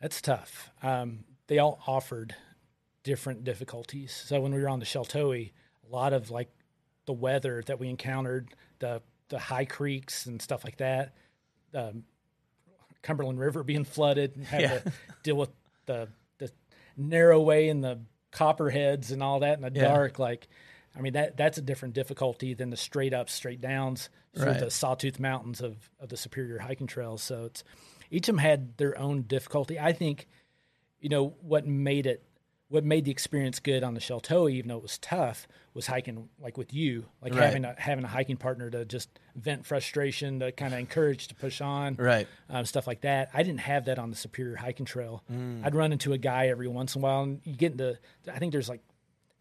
Speaker 3: That's tough. Um, they all offered different difficulties. So when we were on the Sheltowee, a lot of like the weather that we encountered, the the high creeks and stuff like that, um, Cumberland River being flooded, and having
Speaker 1: Yeah.
Speaker 3: to <laughs> deal with the the narrow way and the copperheads and all that in the
Speaker 1: Yeah.
Speaker 3: dark. Like, I mean that that's a different difficulty than the straight ups, straight downs through
Speaker 1: Right.
Speaker 3: the Sawtooth Mountains of of the Superior hiking trails. So it's each of them had their own difficulty. I think, you know, what made it, what made the experience good on the Sheltowee, even though it was tough, was hiking like with you, like
Speaker 1: Right.
Speaker 3: having a having a hiking partner to just vent frustration, to kind of encourage to push on,
Speaker 1: Right.
Speaker 3: um, stuff like that. I didn't have that on the Superior hiking trail.
Speaker 1: Mm.
Speaker 3: I'd run into a guy every once in a while, and you get into, I think there's like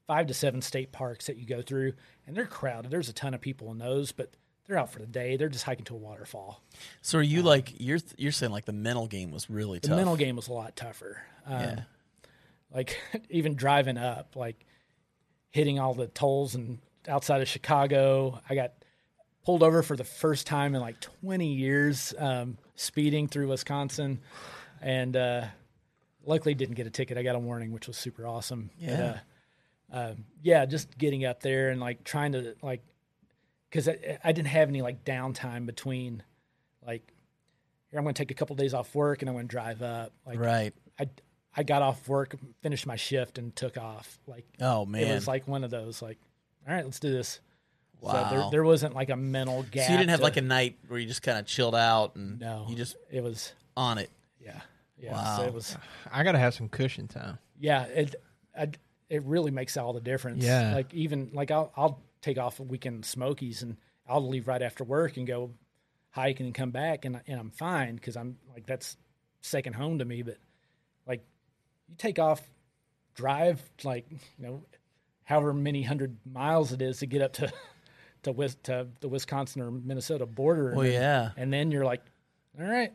Speaker 3: five to seven state parks that you go through, and they're crowded. There's a ton of people in those, but they're out for the day. They're just hiking to a waterfall.
Speaker 1: So are you like you're you're saying like the mental game was really
Speaker 3: The
Speaker 1: tough?
Speaker 3: mental game was a lot tougher. Um,
Speaker 1: Yeah.
Speaker 3: Like <laughs> even driving up, like hitting all the tolls and outside of Chicago, I got pulled over for the first time in like 20 years, um, speeding through Wisconsin, and uh, luckily didn't get a ticket. I got a warning, which was super awesome. But,
Speaker 1: Yeah.
Speaker 3: uh, uh, yeah, just getting up there and like trying to like, because I, I didn't have any like downtime between, like, here I'm going to take a couple days off work and I'm going to drive up. Like,
Speaker 1: Right.
Speaker 3: I I got off work, finished my shift, and took off. Like
Speaker 1: Oh man.
Speaker 3: it was like one of those. Like, all right, let's do this. So
Speaker 1: Wow.
Speaker 3: there, there wasn't like a mental gap.
Speaker 1: so you didn't have
Speaker 3: to-
Speaker 1: like a night where you just kind of chilled out and
Speaker 3: no.
Speaker 1: you just
Speaker 3: it was
Speaker 1: on it.
Speaker 3: yeah yeah. So
Speaker 1: Wow.
Speaker 3: it was
Speaker 2: I got to have some cushion time.
Speaker 3: yeah. It I, it really makes all the difference.
Speaker 2: Yeah.
Speaker 3: Like even like I'll I'll take off a weekend Smokies and I'll leave right after work and go hike and come back and and I'm fine because I'm like that's second home to me. But like you take off, drive like you know however many hundred miles it is to get up to to, Wis- to the Wisconsin or Minnesota border. and
Speaker 1: Well,
Speaker 3: then-
Speaker 1: yeah.
Speaker 3: And then you're like, all right,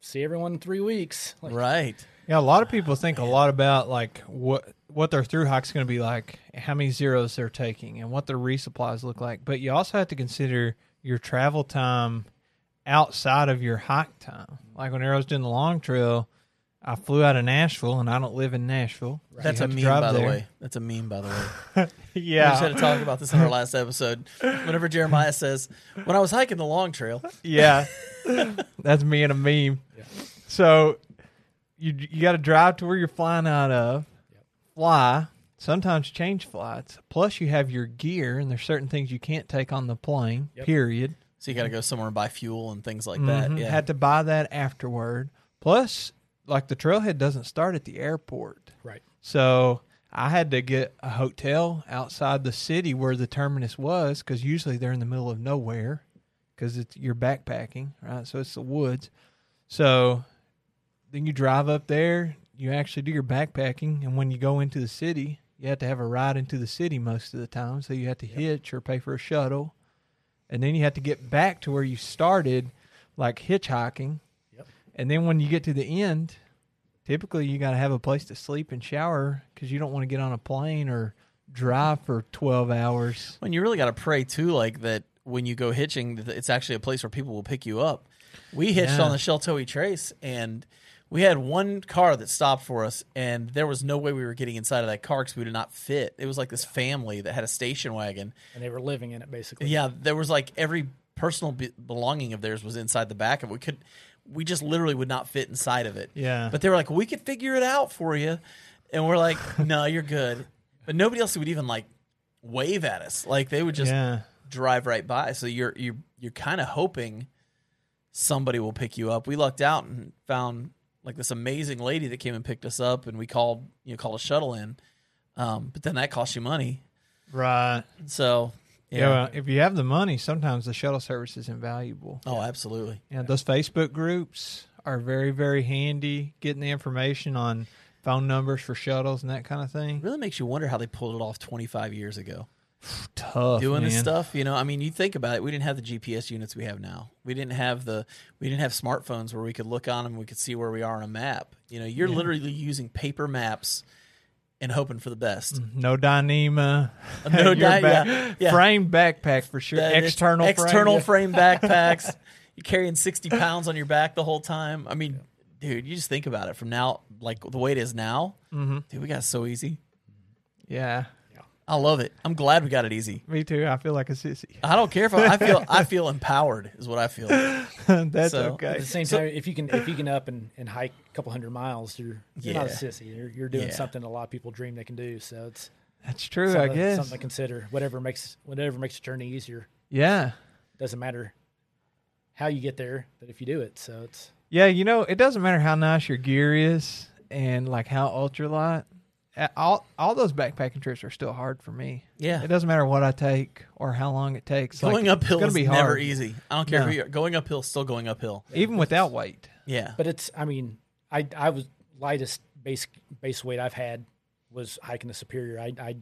Speaker 3: see everyone in three weeks. <laughs> Like,
Speaker 1: Right.
Speaker 2: Yeah, a lot of people ah, think a lot about like what what their through hike's going to be like, how many zeros they're taking, and what their resupplies look like. But you also have to consider your travel time outside of your hike time. Like when Arrow's doing the long trail, I flew out of Nashville, and I don't live in Nashville. so
Speaker 1: That's a meme,
Speaker 2: drive
Speaker 1: by the
Speaker 2: there.
Speaker 1: way. That's a meme, by the way. <laughs> Yeah, we just had
Speaker 2: Yeah,
Speaker 1: to talk about this in our last <laughs> episode. Whenever Jeremiah says, "When I was hiking the long trail," <laughs>
Speaker 2: yeah, that's me and a meme. So you you got to drive to where you're flying out of, fly. Sometimes change flights. Plus, you have your gear, and there's certain things you can't take on the plane.
Speaker 3: Yep.
Speaker 2: Period.
Speaker 1: So you got to go somewhere and buy fuel and things like that.
Speaker 2: Mhm.
Speaker 1: Yeah.
Speaker 2: Had to buy that afterward. Plus, like the trailhead doesn't start at the airport.
Speaker 3: Right.
Speaker 2: So I had to get a hotel outside the city where the terminus was because usually they're in the middle of nowhere because it's you're backpacking, right? So it's the woods. So then you drive up there, you actually do your backpacking, and when you go into the city, you have to have a ride into the city most of the time. So you have to hitch or pay for a shuttle, and then you have to get back to where you started, like hitchhiking.
Speaker 3: Yep.
Speaker 2: And then when you get to the end, typically you got to have a place to sleep and shower because you don't want to get on a plane or drive for 12 hours.
Speaker 1: when you really got to pray too, like that when you go hitching, that it's actually a place where people will pick you up. We hitched
Speaker 2: Yeah.
Speaker 1: on the Sheltowee Trace, and we had one car that stopped for us, and there was no way we were getting inside of that car because we did not fit. It was like this family that had a station wagon.
Speaker 3: And they were living in it basically.
Speaker 1: Yeah, there was like every personal be- belonging of theirs was inside the back of it. We could, we just literally would not fit inside of it.
Speaker 2: Yeah.
Speaker 1: But they were like, we could figure it out for you. And we're like, <laughs> no, you're good. But nobody else would even like wave at us. Like they would just
Speaker 2: yeah.
Speaker 1: drive right by. So you're you're you're kind of hoping somebody will pick you up. We lucked out and found like this amazing lady that came and picked us up, and we called you know called a shuttle in. Um, but then that costs you money.
Speaker 2: Right.
Speaker 1: So yeah.
Speaker 2: Yeah. well, if you have the money, sometimes the shuttle service is invaluable.
Speaker 1: oh, absolutely.
Speaker 2: Yeah, those Facebook groups are very, very handy. Getting the information on phone numbers for shuttles and that kind of thing.
Speaker 1: Really makes you wonder how they pulled it off 25 years ago. <sighs>
Speaker 2: Tough
Speaker 1: doing this stuff. You know, I mean, you think about it. We didn't have the GPS units we have now. We didn't have the we didn't have smartphones where we could look on them. and We could see where we are on a map. You know, you're literally using paper maps and hoping for the best.
Speaker 2: No Dyneema.
Speaker 1: No <laughs>
Speaker 2: Your back-
Speaker 1: yeah, yeah.
Speaker 2: Frame backpack for sure.
Speaker 1: That-
Speaker 2: external frame.
Speaker 1: external frame backpacks. <laughs> You're carrying 60 pounds on your back the whole time. I mean, dude, you just think about it from now, like the way it is now.
Speaker 2: Mhm.
Speaker 1: Dude, we got so easy.
Speaker 2: Yeah.
Speaker 1: I love it. I'm glad we got it easy.
Speaker 2: Me too. I feel like a sissy.
Speaker 1: I don't care if I, I feel <laughs> I feel empowered is what I feel. <laughs>
Speaker 2: That's
Speaker 1: So-
Speaker 3: At
Speaker 2: okay.
Speaker 3: the same time, if you can if you can up and, and hike a couple hundred miles, you're you're not a sissy. You're, you're doing
Speaker 1: Yeah.
Speaker 3: something a lot of people dream they can do. So it's
Speaker 2: That's true, I
Speaker 3: something,
Speaker 2: guess.
Speaker 3: something to consider. Whatever makes whatever makes the journey easier.
Speaker 2: Yeah.
Speaker 3: Doesn't matter how you get there, but if you do it, so it's
Speaker 2: Yeah, you know, it doesn't matter how nice your gear is and like how ultralight. Uh, All all those backpacking trips are still hard for me.
Speaker 1: Yeah.
Speaker 2: It doesn't matter what I take or how long it takes.
Speaker 1: Going
Speaker 2: like,
Speaker 1: uphill
Speaker 2: it's gonna
Speaker 1: is
Speaker 2: be
Speaker 1: never
Speaker 2: hard,
Speaker 1: easy. I don't care
Speaker 2: No.
Speaker 1: who you're going uphill, still going uphill.
Speaker 2: even without weight.
Speaker 1: Yeah.
Speaker 3: But it's, I mean, I I was lightest base base weight I've had was hiking the Superior. I I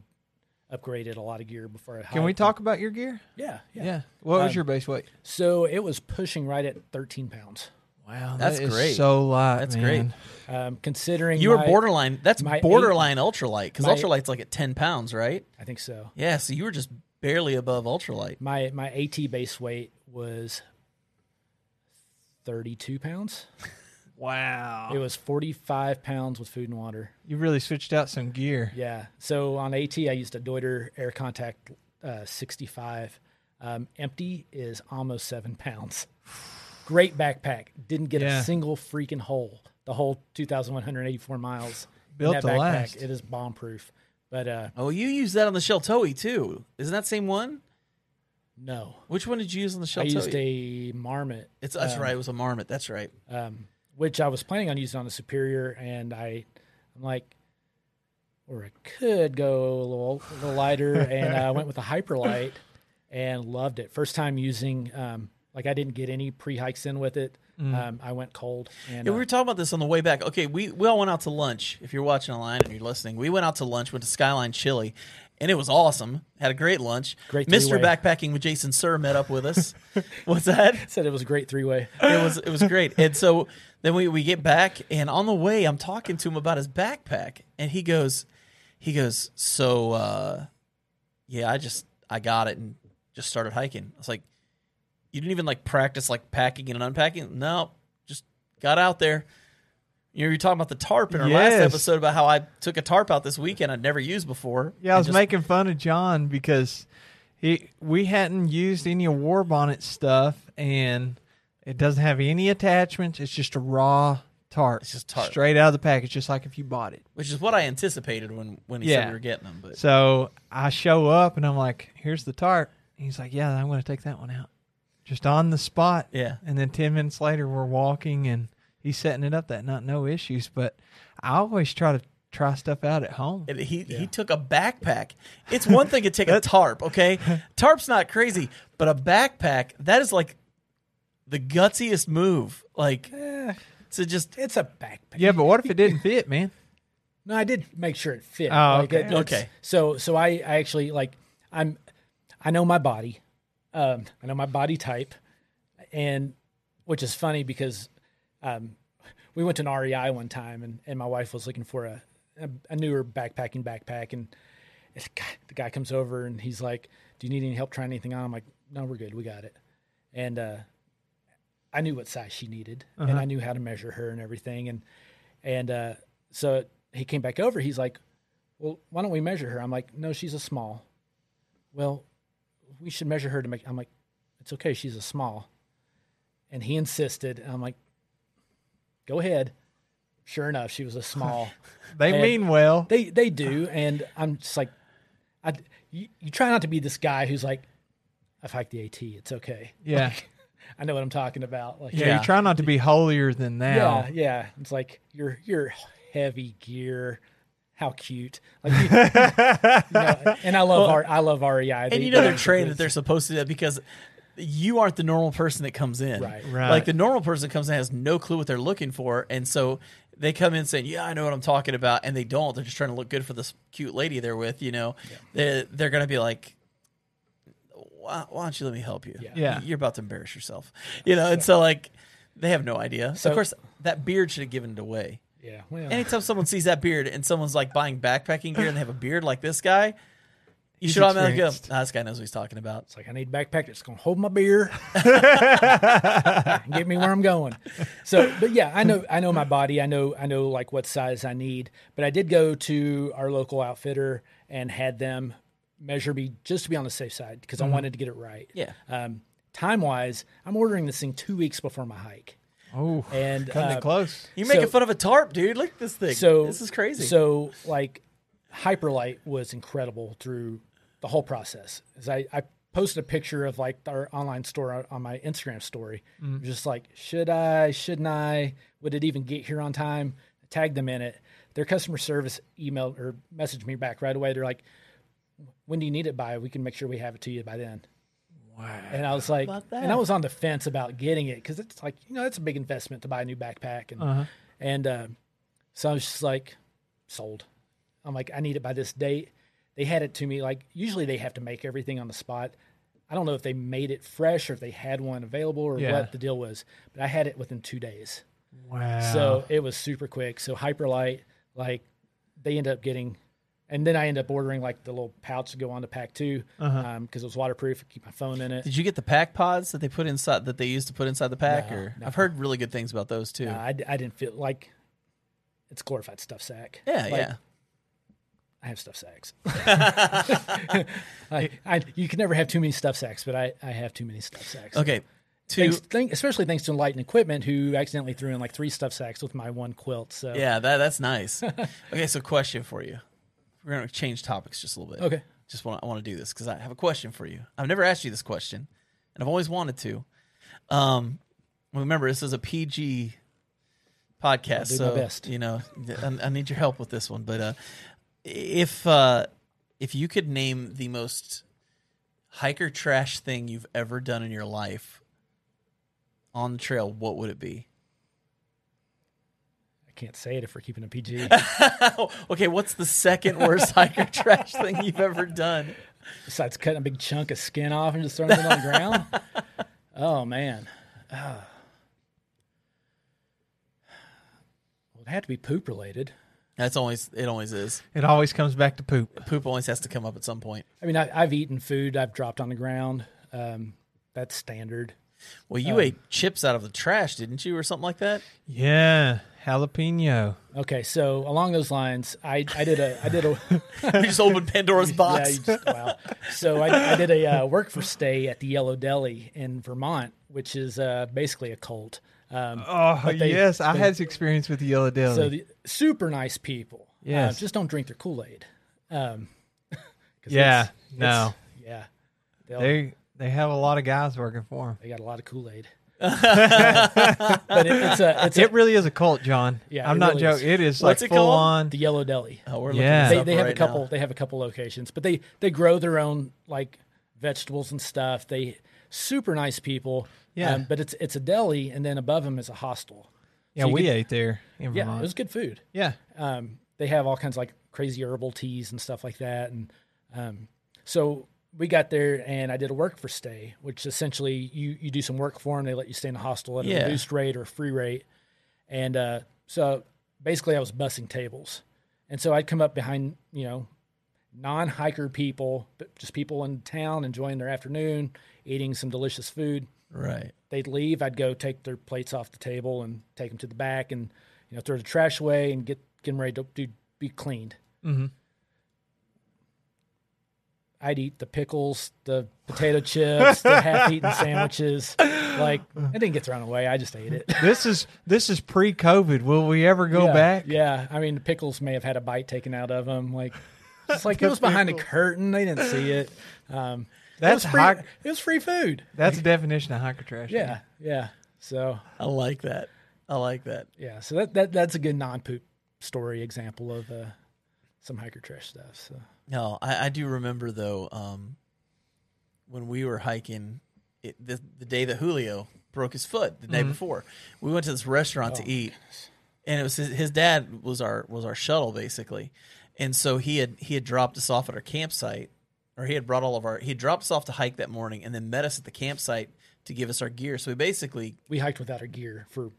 Speaker 3: upgraded a lot of gear before I.
Speaker 2: Can we talk about your gear?
Speaker 3: Yeah, yeah.
Speaker 2: Yeah. What was
Speaker 3: Um,
Speaker 2: your base weight?
Speaker 3: So it was pushing right at 13 pounds.
Speaker 2: Wow,
Speaker 1: That's
Speaker 2: that is
Speaker 1: great.
Speaker 2: So light.
Speaker 1: That's
Speaker 2: man.
Speaker 3: Um, considering
Speaker 1: You were borderline. That's
Speaker 3: my eight-
Speaker 1: borderline ultralight because ultralight's like at 10 pounds, right?
Speaker 3: I think so.
Speaker 1: Yeah. So you were just barely above ultralight.
Speaker 3: My my AT base weight was 32 pounds. <laughs>
Speaker 2: Wow.
Speaker 3: It was 45 pounds with food and water.
Speaker 2: you really switched out some gear.
Speaker 3: Yeah. So on AT, I used a Deuter Air Contact uh, 65. Um, empty is almost seven pounds. <sighs> <laughs> Great backpack. Didn't get
Speaker 2: Yeah.
Speaker 3: a single freaking hole. The whole 2,184 miles. in
Speaker 2: Built
Speaker 3: that
Speaker 2: to
Speaker 3: backpack.
Speaker 2: last.
Speaker 3: It is bomb proof. But uh,
Speaker 1: Oh, you used that on the Sheltowee too. Isn't that same one?
Speaker 3: no,
Speaker 1: Which one did you use on the
Speaker 3: I
Speaker 1: Sheltowee?
Speaker 3: used a Marmot.
Speaker 1: it's that's
Speaker 3: um,
Speaker 1: right. It was a marmot. That's right.
Speaker 3: um, which I was planning on using on the Superior, and I, I'm like, or I could go a little, a little lighter, and I went with a Hyperlite, and loved it. First time using, um, like I didn't get any pre hikes in with it. Um, I went cold, and
Speaker 1: Mm. Yeah, we
Speaker 3: uh,
Speaker 1: were talking about this on the way back. Okay, we, we all went out to lunch. If you're watching online and you're listening, we went out to lunch, went to Skyline Chili, and it was awesome. Had a great lunch.
Speaker 3: Great
Speaker 1: Mr.
Speaker 3: three-way.
Speaker 1: Backpacking with Jason Sir met up with us. <laughs> What's that? <laughs>
Speaker 3: said it was a great three way.
Speaker 1: It was it was great. And so then we, we get back and on the way I'm talking to him about his backpack and he goes he goes, So uh yeah, I just I got it and just started hiking. I was like, You didn't even like practice like packing and unpacking? No, just got out there. You know, you're talking about the tarp in our last episode about how I took a tarp out this weekend I'd never used before.
Speaker 2: Yeah, I was
Speaker 1: just-
Speaker 2: making fun of John because he we hadn't used any Warbonnet stuff, and it doesn't have any attachments. It's just a raw tarp.
Speaker 1: It's just tarp.
Speaker 2: straight out of the package, just like if you bought it.
Speaker 1: which is what I anticipated when when he said we were getting them. But
Speaker 2: So I show up and I'm like, "Here's the tarp." And he's like, "Yeah, I'm going to take that one out." Just on the spot.
Speaker 1: Yeah.
Speaker 2: And then 10 minutes later, we're walking and he's setting it up that night, no issues. But I always try to try stuff out at home.
Speaker 1: And he he took a backpack. It's one thing to take a tarp, okay? <laughs> Tarp's not crazy, but a backpack that is like the gutsiest move. Like to just
Speaker 3: It's a backpack.
Speaker 2: Yeah, but what if it didn't fit, man?
Speaker 3: No, I did make sure it fit.
Speaker 2: Oh,
Speaker 3: Like,
Speaker 2: okay.
Speaker 3: it-
Speaker 1: Okay.
Speaker 3: So, so I, I actually like, I'm, I know my body, um, I know my body type, and which is funny because, um, we went to an REI one time, and, and my wife was looking for a, a, a newer backpacking backpack, and the guy comes over and he's like, "Do you need any help trying anything on?" I'm like, "No, we're good, we got it," and uh, I knew what size she needed, and I knew how to measure her and everything, and and uh, so he came back over. He's like, "Well, why don't we measure her?" I'm like, "No, she's a small." Well, we should measure her to make. I'm like, "It's okay, she's a small." And he insisted. And I'm like, "Go ahead." Sure enough, she was a small. <laughs>
Speaker 2: They
Speaker 3: And-
Speaker 2: mean well.
Speaker 3: they they do, and I'm just like, I you, you try not to be this guy who's like, I've hiked the AT. It's okay.
Speaker 2: Yeah. <laughs>
Speaker 3: Like, I know what I'm talking about. Like,
Speaker 2: yeah,
Speaker 1: Yeah.
Speaker 2: you try not to be holier than thou.
Speaker 3: yeah, yeah. It's like your your heavy gear. How cute! Like, you, you know, and I love R, I love REI.
Speaker 1: and
Speaker 3: They-
Speaker 1: you know they're trained that they're supposed to do that because you aren't the normal person that comes in.
Speaker 3: Right.
Speaker 2: Right.
Speaker 1: Like the normal person comes in has no clue what they're looking for, and so they come in saying, "Yeah, I know what I'm talking about," and they don't. They're just trying to look good for this cute lady they're with. You know, they're, they're going to be like. Why, why don't you let me help you?
Speaker 3: Yeah.
Speaker 2: Yeah.
Speaker 1: You're about to embarrass yourself. You know, and so like they have no idea.
Speaker 3: So-
Speaker 1: of course, that beard should have given it away.
Speaker 3: Yeah. Well,
Speaker 1: Anytime someone sees that beard and someone's like buying backpacking gear and they have a beard like this guy, you
Speaker 2: He's
Speaker 1: should automatically go,
Speaker 2: experienced.
Speaker 1: this guy knows what he's talking about.
Speaker 3: It's like I need a backpack that's going to hold my beer, and <laughs> <laughs> get me where I'm going. So, but yeah, I know I know my body. I know I know like what size I need. But I did go to our local outfitter and had them measure me just to be on the safe side because I wanted to get it right.
Speaker 1: Yeah.
Speaker 3: Um, time wise, I'm ordering this thing two weeks before my hike,
Speaker 2: Oh,
Speaker 3: and <laughs>
Speaker 2: cutting
Speaker 3: uh,
Speaker 2: it close.
Speaker 1: You're making
Speaker 3: So-
Speaker 1: fun of a tarp, dude. Look at this thing.
Speaker 3: so
Speaker 1: this is crazy.
Speaker 3: So like Hyperlite was incredible through the whole process. As I, I posted a picture of like our online store on- my Instagram story. Just like, should I, shouldn't I? Would it even get here on time? Tagged them in it. Their customer service emailed or messaged me back right away. They're like, when do you need it by? We can make sure we have it to you by then.
Speaker 2: Wow.
Speaker 3: And I was like, and I was on the fence about getting it because it's like, you know, it's a big investment to buy a new backpack. And,
Speaker 2: Uh-huh.
Speaker 3: and uh, so I was just like, sold. I'm like, I need it by this date. They had it to me. Like, usually they have to make everything on the spot. I don't know if they made it fresh or if they had one available or
Speaker 2: Yeah.
Speaker 3: what the deal was, but I had it within two days.
Speaker 2: Wow.
Speaker 3: So it was super quick. So Hyperlite, like, they end up getting, and then I end up ordering like the little pouch to go on to pack two because
Speaker 2: Uh-huh.
Speaker 3: it was waterproof. I keep my phone in it.
Speaker 1: Did you get the pack pods that they put inside that they used to put inside the pack?
Speaker 3: No,
Speaker 1: or
Speaker 3: no.
Speaker 1: I've heard really good things about those too.
Speaker 3: No, I, I didn't feel like it's glorified stuff sack.
Speaker 1: yeah,
Speaker 3: Like,
Speaker 1: yeah.
Speaker 3: I have stuff sacks. <laughs> I, I, you can never have too many stuff sacks, but I, I have too many stuff sacks.
Speaker 1: Okay. To
Speaker 3: Thanks, thank, especially thanks to Enlightened Equipment, who accidentally threw in like three stuff sacks with my one quilt. So
Speaker 1: yeah, that that's nice. <laughs> okay, so question for you. We're gonna change topics just a little bit.
Speaker 3: Okay.
Speaker 1: Just want I want to do this because I have a question for you. I've never asked you this question, and I've always wanted to. Um, remember this is a PG podcast, so
Speaker 3: best.
Speaker 1: you know <laughs> I, I need your help with this one. But uh, if uh, if you could name the most hiker trash thing you've ever done in your life on the trail, what would it be?
Speaker 3: I can't say it if we're keeping a PG. <laughs>
Speaker 1: okay, what's the second worst hiker <laughs> trash thing you've ever done?
Speaker 3: Besides cutting a big chunk of skin off and just throwing it on the ground. <laughs> Oh man. <sighs> Well, it had to be poop related.
Speaker 1: That's always it. Always is.
Speaker 2: it always comes back to poop.
Speaker 1: Poop always has to come up at some point.
Speaker 3: I mean, I, I've eaten food I've dropped on the ground. Um, that's standard.
Speaker 1: Well, you ate chips out of the trash, didn't you, or something like that?
Speaker 2: Yeah, jalapeno.
Speaker 3: Okay, so along those lines, I, I did a I did a <laughs>
Speaker 1: we just opened Pandora's box.
Speaker 3: you just, wow. So I, I did a uh, work for stay at the Yellow Deli in Vermont, which is uh, basically a cult. Um,
Speaker 2: Oh
Speaker 3: But they-
Speaker 2: yes, I
Speaker 3: they-
Speaker 2: had experience with the Yellow Deli.
Speaker 3: so the, super nice people.
Speaker 2: Yeah,
Speaker 3: uh, just don't drink their Kool Aid. Um, <laughs> 'cause
Speaker 2: yeah,
Speaker 3: it's-
Speaker 2: no,
Speaker 3: it's- yeah.
Speaker 2: They They have a lot of guys working for them.
Speaker 3: They got a lot of Kool Aid. <laughs> but it, it's a it's
Speaker 2: It
Speaker 3: a,
Speaker 2: really is a cult, John.
Speaker 3: Yeah,
Speaker 2: I'm not
Speaker 3: really is.
Speaker 2: joking. It is
Speaker 1: What's
Speaker 2: like
Speaker 1: it
Speaker 2: full
Speaker 1: called?
Speaker 2: on.
Speaker 3: the Yellow Deli.
Speaker 1: Oh, we're
Speaker 2: Yeah.
Speaker 1: looking
Speaker 3: They,
Speaker 1: this
Speaker 3: they have
Speaker 1: right
Speaker 3: a couple.
Speaker 1: now.
Speaker 3: They have a couple locations, but they they grow their own like vegetables and stuff. They super nice people. Um,
Speaker 2: Yeah.
Speaker 3: but it's it's a deli, and then above them is a hostel.
Speaker 2: Yeah,
Speaker 3: you
Speaker 2: we
Speaker 3: get-
Speaker 2: ate there in
Speaker 3: Yeah,
Speaker 2: Vermont.
Speaker 3: it was good food.
Speaker 2: yeah.
Speaker 3: um, they have all kinds of like crazy herbal teas and stuff like that. And um, so we got there and I did a work for stay, which essentially you, you do some work for them. They let you stay in the hostel at
Speaker 1: Yeah.
Speaker 3: a reduced rate or a free rate. And uh, so basically I was bussing tables. And so I'd come up behind, you know, non hiker people, but just people in town enjoying their afternoon, eating some delicious food
Speaker 1: Right.
Speaker 3: they'd leave, I'd go take their plates off the table and take them to the back and you know throw the trash away and get get them ready to do, be cleaned.
Speaker 2: Mhm.
Speaker 3: I'd eat the pickles, the potato chips, the half-eaten <laughs> sandwiches. Like it didn't get thrown away. I just ate it. <laughs>
Speaker 2: This is this is pre-COVID. Will we ever go
Speaker 3: yeah,
Speaker 2: back?
Speaker 3: Yeah, I mean the pickles may have had a bite taken out of them. Like it's like <laughs> it was behind a curtain. They didn't see it. Um,
Speaker 2: That's
Speaker 3: it was free.
Speaker 2: high-
Speaker 3: It was free food.
Speaker 2: That's the definition of hiker trash.
Speaker 3: Yeah, yeah. So
Speaker 1: I like that. I like that.
Speaker 3: Yeah, so that, that that's a good non poop story example of uh, some hiker trash stuff. So
Speaker 1: No, I, I do remember though um, when we were hiking it, the, the day that Julio broke his foot the day before. We went to this restaurant to eat, and it was his, his dad was our was our shuttle basically, and so he had he had dropped us off at our campsite, or he had brought all of our he had dropped us off to hike that morning, and then met us at the campsite to give us our gear. So we basically
Speaker 3: we hiked without our gear for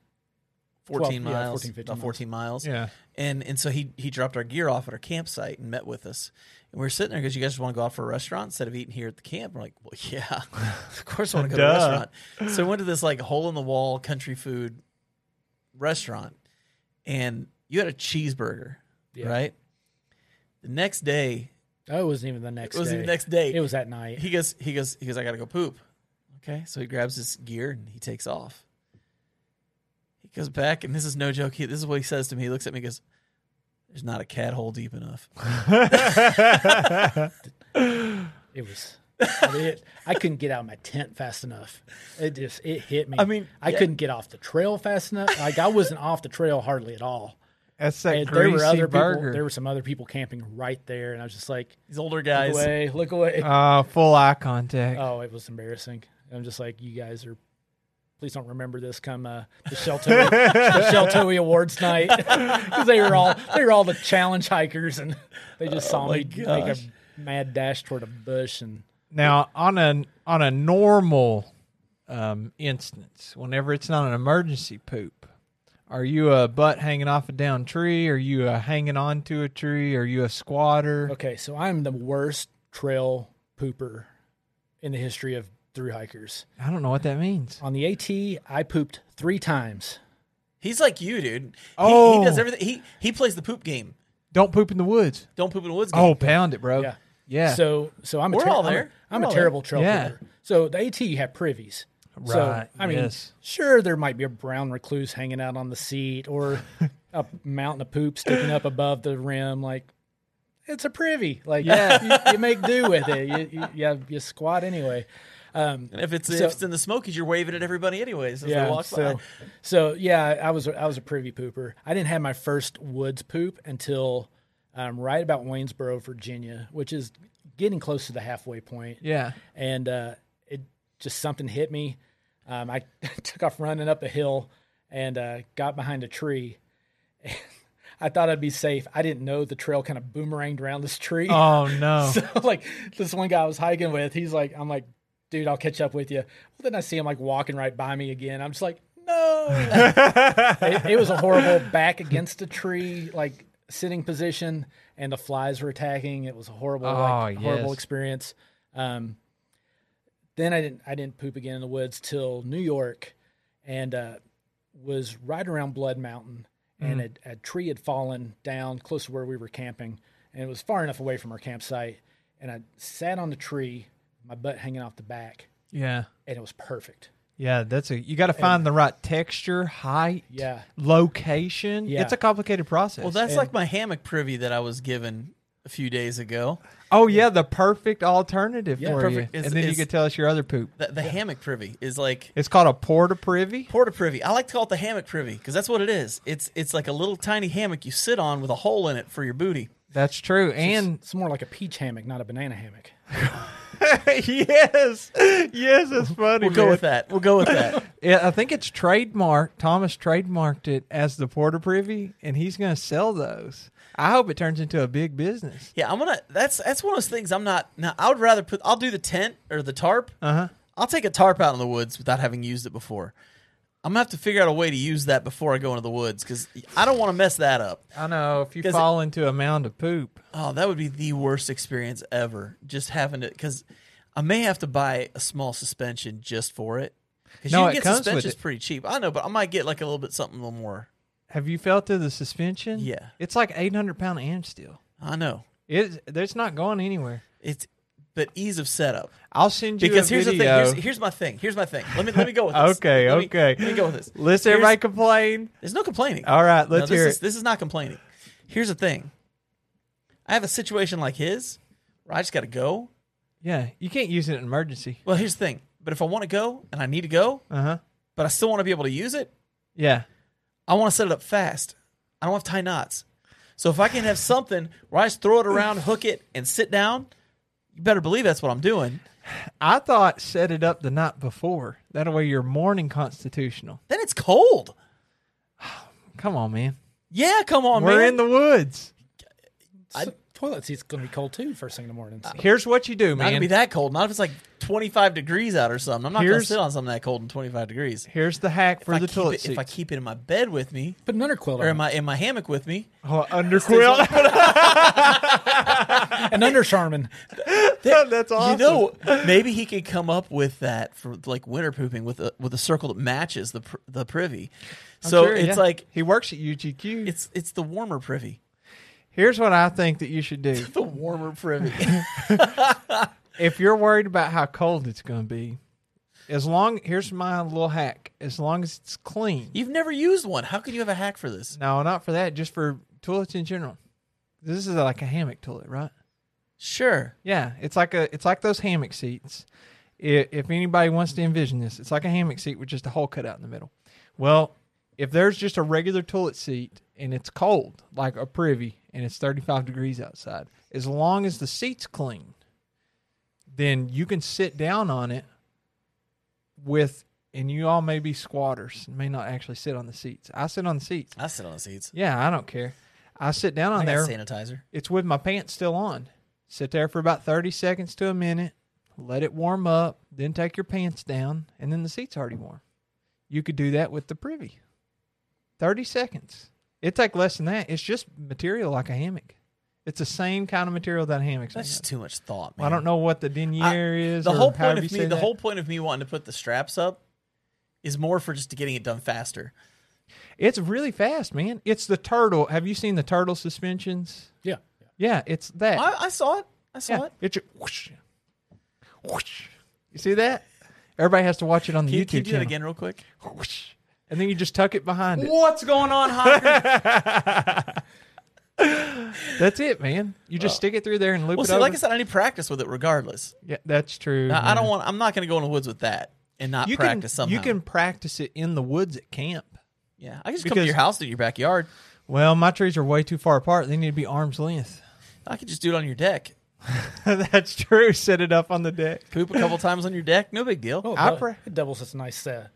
Speaker 1: 14
Speaker 3: 12 yeah,
Speaker 1: miles,
Speaker 3: 14,
Speaker 1: about 14 miles.
Speaker 2: Yeah.
Speaker 1: And and so he he dropped our gear off at our campsite and met with us. And we were sitting there because you guys just want to go out for a restaurant instead of eating here at the camp. We're like, well, yeah, <laughs> of course I want to go to a restaurant. So we went to this like hole in the wall country food restaurant, and you had a cheeseburger,
Speaker 3: Yeah.
Speaker 1: right? The next day,
Speaker 3: oh, it wasn't even the next.
Speaker 1: it was
Speaker 3: day.
Speaker 1: the next day.
Speaker 3: It was at night.
Speaker 1: He goes, he goes, he goes. I gotta go poop. Okay, so he grabs his gear and he takes off. He goes back, and this is no joke. He, this is what he says to me. He looks at me, and goes, "There's not a cat hole deep enough." <laughs>
Speaker 3: It was. I, mean, it, I couldn't get out of my tent fast enough. It just it hit me.
Speaker 1: I mean,
Speaker 3: I
Speaker 1: yeah.
Speaker 3: couldn't get off the trail fast enough. Like I wasn't off the trail hardly at all.
Speaker 2: That's that
Speaker 3: And there were other
Speaker 2: burger.
Speaker 3: people. There were some other people camping right there, and I was just like,
Speaker 1: These older guys, "Look
Speaker 3: away, look away."
Speaker 2: uh, full eye contact.
Speaker 3: Oh, it was embarrassing. I'm just like, you guys are. Please don't remember this come uh, the Sheltowee <laughs> the Sheltowee Awards night <laughs> because they were all they were all the challenge hikers and they just saw
Speaker 1: Oh my
Speaker 3: me make a mad dash toward a bush and
Speaker 2: Now, on a on a normal um, instance, whenever it's not an emergency poop, are you a butt hanging off a down tree? Are you a hanging on to a tree? Are you a squatter?
Speaker 3: okay, so I'm the worst trail pooper in the history of through hikers.
Speaker 2: I don't know what that means.
Speaker 3: On the AT, I pooped three times.
Speaker 1: He's like you, dude. He,
Speaker 2: Oh.
Speaker 1: he does everything. He he plays the poop game.
Speaker 2: Don't poop in the woods.
Speaker 1: Don't poop in the woods. Oh, game.
Speaker 2: Oh, pound it, bro.
Speaker 3: Yeah.
Speaker 2: Yeah.
Speaker 3: So so I'm a
Speaker 1: We're
Speaker 3: ter-
Speaker 1: all
Speaker 3: I'm
Speaker 1: there.
Speaker 3: I'm
Speaker 1: We're
Speaker 3: a
Speaker 1: all
Speaker 3: terrible trail
Speaker 2: Yeah.
Speaker 3: So the AT you have privies. So, I mean,
Speaker 2: yes.
Speaker 3: sure, there might be a brown recluse hanging out on the seat or <laughs> a mountain of poop sticking up above the rim. Like, it's a privy. Like,
Speaker 2: Yeah.
Speaker 3: you, you make do with it. You, you, you, you squat anyway. Um,
Speaker 1: And if it's
Speaker 3: So-
Speaker 1: if it's in the Smokies, you're waving at everybody anyways as they
Speaker 3: yeah.
Speaker 1: walk
Speaker 3: So,
Speaker 1: by.
Speaker 3: so yeah, I was I was a privy pooper. I didn't have my first woods poop until um, right about Waynesboro, Virginia, which is getting close to the halfway point
Speaker 2: yeah.
Speaker 3: and uh, it just something hit me. Um, I <laughs> took off running up a hill and uh, got behind a tree. <laughs> I thought I'd be safe. I didn't know the trail kind of boomeranged around this tree.
Speaker 2: Oh no. <laughs>
Speaker 3: So like this one guy I was hiking with, he's like, I'm like, dude, I'll catch up with you. Well, then I see him like walking right by me again. I'm just like, no. <laughs> it, it was a horrible back against a tree, like sitting position, and the flies were attacking. It was a horrible, like,
Speaker 2: Oh,
Speaker 3: horrible
Speaker 2: yes.
Speaker 3: experience. Um, then I didn't, I didn't poop again in the woods till New York, and uh, was right around Blood Mountain, and a, a tree had fallen down close to where we were camping, and it was far enough away from our campsite. And I sat on the tree, my butt hanging off the back,
Speaker 2: yeah.
Speaker 3: and it was perfect.
Speaker 2: Yeah, that's a you got to find the right texture, height,
Speaker 3: Yeah.
Speaker 2: location.
Speaker 3: Yeah.
Speaker 2: It's a complicated process.
Speaker 1: Well, that's
Speaker 3: And-
Speaker 1: like my hammock privy that I was given a few days ago.
Speaker 2: Oh yeah, the perfect alternative
Speaker 3: Yeah,
Speaker 2: for
Speaker 1: perfect.
Speaker 2: you.
Speaker 1: Is-
Speaker 2: and then you could tell us your other poop.
Speaker 1: The, the hammock privy is like
Speaker 2: It's called a porta privy.
Speaker 1: porta privy. I like to call it the hammock privy because that's what it is. It's it's like a little tiny hammock you sit on with a hole in it for your booty.
Speaker 2: That's true. And
Speaker 3: It's more like a peach hammock, not a banana hammock. <laughs> <laughs>
Speaker 2: yes, yes, it's funny.
Speaker 1: We'll go
Speaker 2: man.
Speaker 1: with that. We'll go with that. <laughs>
Speaker 2: Yeah, I think it's trademarked. Thomas trademarked it as the Porter privy, and he's going to sell those. I hope it turns into a big business.
Speaker 1: Yeah, I'm gonna. That's that's one of those things. I'm not. Now, I would rather put. I'll do the tent or the tarp.
Speaker 2: Uh huh.
Speaker 1: I'll take a tarp out in the woods without having used it before. I'm gonna have to figure out a way to use that before I go into the woods because I don't want to mess that up.
Speaker 2: I know if you
Speaker 1: 'Cause
Speaker 2: fall into a mound of poop.
Speaker 1: Oh, that would be the worst experience ever. Just having to because I may have to buy a small suspension just for it. Because
Speaker 2: No,
Speaker 1: you
Speaker 2: it
Speaker 1: can get
Speaker 2: comes with
Speaker 1: suspensions
Speaker 2: it.
Speaker 1: pretty cheap. I know, but I might get like a little bit something a little more.
Speaker 2: Have you felt to the suspension?
Speaker 1: Yeah.
Speaker 2: it's like eight hundred pound inch steel.
Speaker 1: I know
Speaker 2: It's it's not going anywhere.
Speaker 1: it's, but ease of setup.
Speaker 2: I'll send you
Speaker 1: Because here's the thing. Here's, here's my thing. Here's my thing. Let me let me go with <laughs> this.
Speaker 2: Okay,
Speaker 1: Let me-
Speaker 2: okay.
Speaker 1: Let me go with this.
Speaker 2: Let's
Speaker 1: Here's-
Speaker 2: everybody complain.
Speaker 1: There's no complaining.
Speaker 2: All right, let's
Speaker 1: this
Speaker 2: hear
Speaker 1: is
Speaker 2: it.
Speaker 1: this is not complaining. Here's the thing. I have a situation like his where I just got to go.
Speaker 2: Yeah, you can't use it in an emergency.
Speaker 1: Well, here's the thing. But if I want to go and I need to go,
Speaker 2: Uh huh.
Speaker 1: but I still want to be able to use it,
Speaker 2: Yeah.
Speaker 1: I want to set it up fast. I don't have tie knots. So if I can have something where I just throw it around, hook it, and sit down, you better believe that's what I'm doing.
Speaker 2: I thought set it up the night before. That way you're morning constitutional.
Speaker 1: Then it's cold. <sighs>
Speaker 2: Come on, man.
Speaker 1: Yeah, come on, man.
Speaker 2: We're
Speaker 1: man.
Speaker 2: in the woods.
Speaker 3: So, toilet seat's going to be cold too first thing in the morning. so.
Speaker 2: Here's what you do, man.
Speaker 1: not gonna be that cold. Not if it's like 25 degrees out or something. I'm not gonna
Speaker 2: Here's-
Speaker 1: sit on something that cold in 25 degrees.
Speaker 2: Here's the hack for
Speaker 1: if I
Speaker 2: the
Speaker 1: keep
Speaker 2: toilet
Speaker 1: it,
Speaker 2: seat.
Speaker 1: if I keep it in my bed with me
Speaker 3: Put an underquilt
Speaker 1: or in
Speaker 3: on.
Speaker 1: my in my hammock with me,
Speaker 2: oh, underquilt. <laughs> <laughs>
Speaker 3: An under Charmin. <laughs>
Speaker 2: That's awesome.
Speaker 1: you know, maybe he could come up with that for like winter pooping with a with a circle that matches the pr- the privy.
Speaker 2: I'm
Speaker 1: So
Speaker 2: sure,
Speaker 1: it's
Speaker 2: yeah.
Speaker 1: like
Speaker 2: he works at UGQ.
Speaker 1: it's it's the warmer privy.
Speaker 2: Here's what I think that you should do. <laughs>
Speaker 1: The warmer privy. <laughs>
Speaker 2: if you're worried about how cold it's going to be, as long here's my little hack. As long as it's clean.
Speaker 1: You've never used one. How can you have a hack for this?
Speaker 2: No, not for that. Just for toilets in general. This is like a hammock toilet, right?
Speaker 1: Sure.
Speaker 2: Yeah, it's like a it's like those hammock seats. I- If anybody wants to envision this, it's like a hammock seat with just a hole cut out in the middle. Well, if there's just a regular toilet seat and it's cold, like a privy, and it's 35 degrees outside, as long as the seat's clean, then you can sit down on it with, and you all may be squatters, may not actually sit on the seats. I sit on the seats.
Speaker 1: I sit on the seats.
Speaker 2: Yeah, I don't care. I sit down on
Speaker 1: I
Speaker 2: there
Speaker 1: sanitizer.
Speaker 2: it's with my pants still on. Sit there for about 30 seconds to a minute, let it warm up, then take your pants down, and then the seat's already warm. You could do that with the privy. 30 seconds. It'd take less than that. It's just material like a hammock. It's the same kind of material that a hammock's made
Speaker 1: That's just too much thought, man.
Speaker 2: I don't know what the denier is.
Speaker 1: The
Speaker 2: or
Speaker 1: whole point of
Speaker 2: you
Speaker 1: me,
Speaker 2: say
Speaker 1: the
Speaker 2: that.
Speaker 1: whole point of me wanting to put the straps up, is more for just getting it done faster.
Speaker 2: It's really fast, man. It's the turtle. Have you seen the turtle suspensions?
Speaker 3: Yeah.
Speaker 2: Yeah, it's that.
Speaker 1: I, I saw it. I saw
Speaker 2: yeah,
Speaker 1: it.
Speaker 2: it's a whoosh, whoosh. You see that? Everybody has to watch it on the
Speaker 1: Can you,
Speaker 2: YouTube
Speaker 1: can you do that
Speaker 2: channel.
Speaker 1: again real quick?
Speaker 2: Whoosh. And then you just tuck it behind it.
Speaker 1: What's going on, Hawker? <laughs>
Speaker 2: That's it, man. You just stick it through there and loop
Speaker 1: well,
Speaker 2: it
Speaker 1: see,
Speaker 2: over.
Speaker 1: like I said, I need practice with it regardless.
Speaker 2: yeah, that's true.
Speaker 1: Now, I don't want. I'm not going to go in the woods with that and not
Speaker 2: you
Speaker 1: practice
Speaker 2: can,
Speaker 1: somehow.
Speaker 2: You can practice it in the woods at camp.
Speaker 1: Yeah, I can just come to
Speaker 2: because-
Speaker 1: your house, do your backyard.
Speaker 2: Well, my trees are way too far apart. They need to be arm's length.
Speaker 1: I could just do it on your deck. <laughs>
Speaker 2: that's true. Set it up on the deck.
Speaker 1: Poop a couple times on your deck, no big deal.
Speaker 3: Oh,
Speaker 2: I
Speaker 3: it,
Speaker 2: pre-
Speaker 3: it doubles as a nice uh,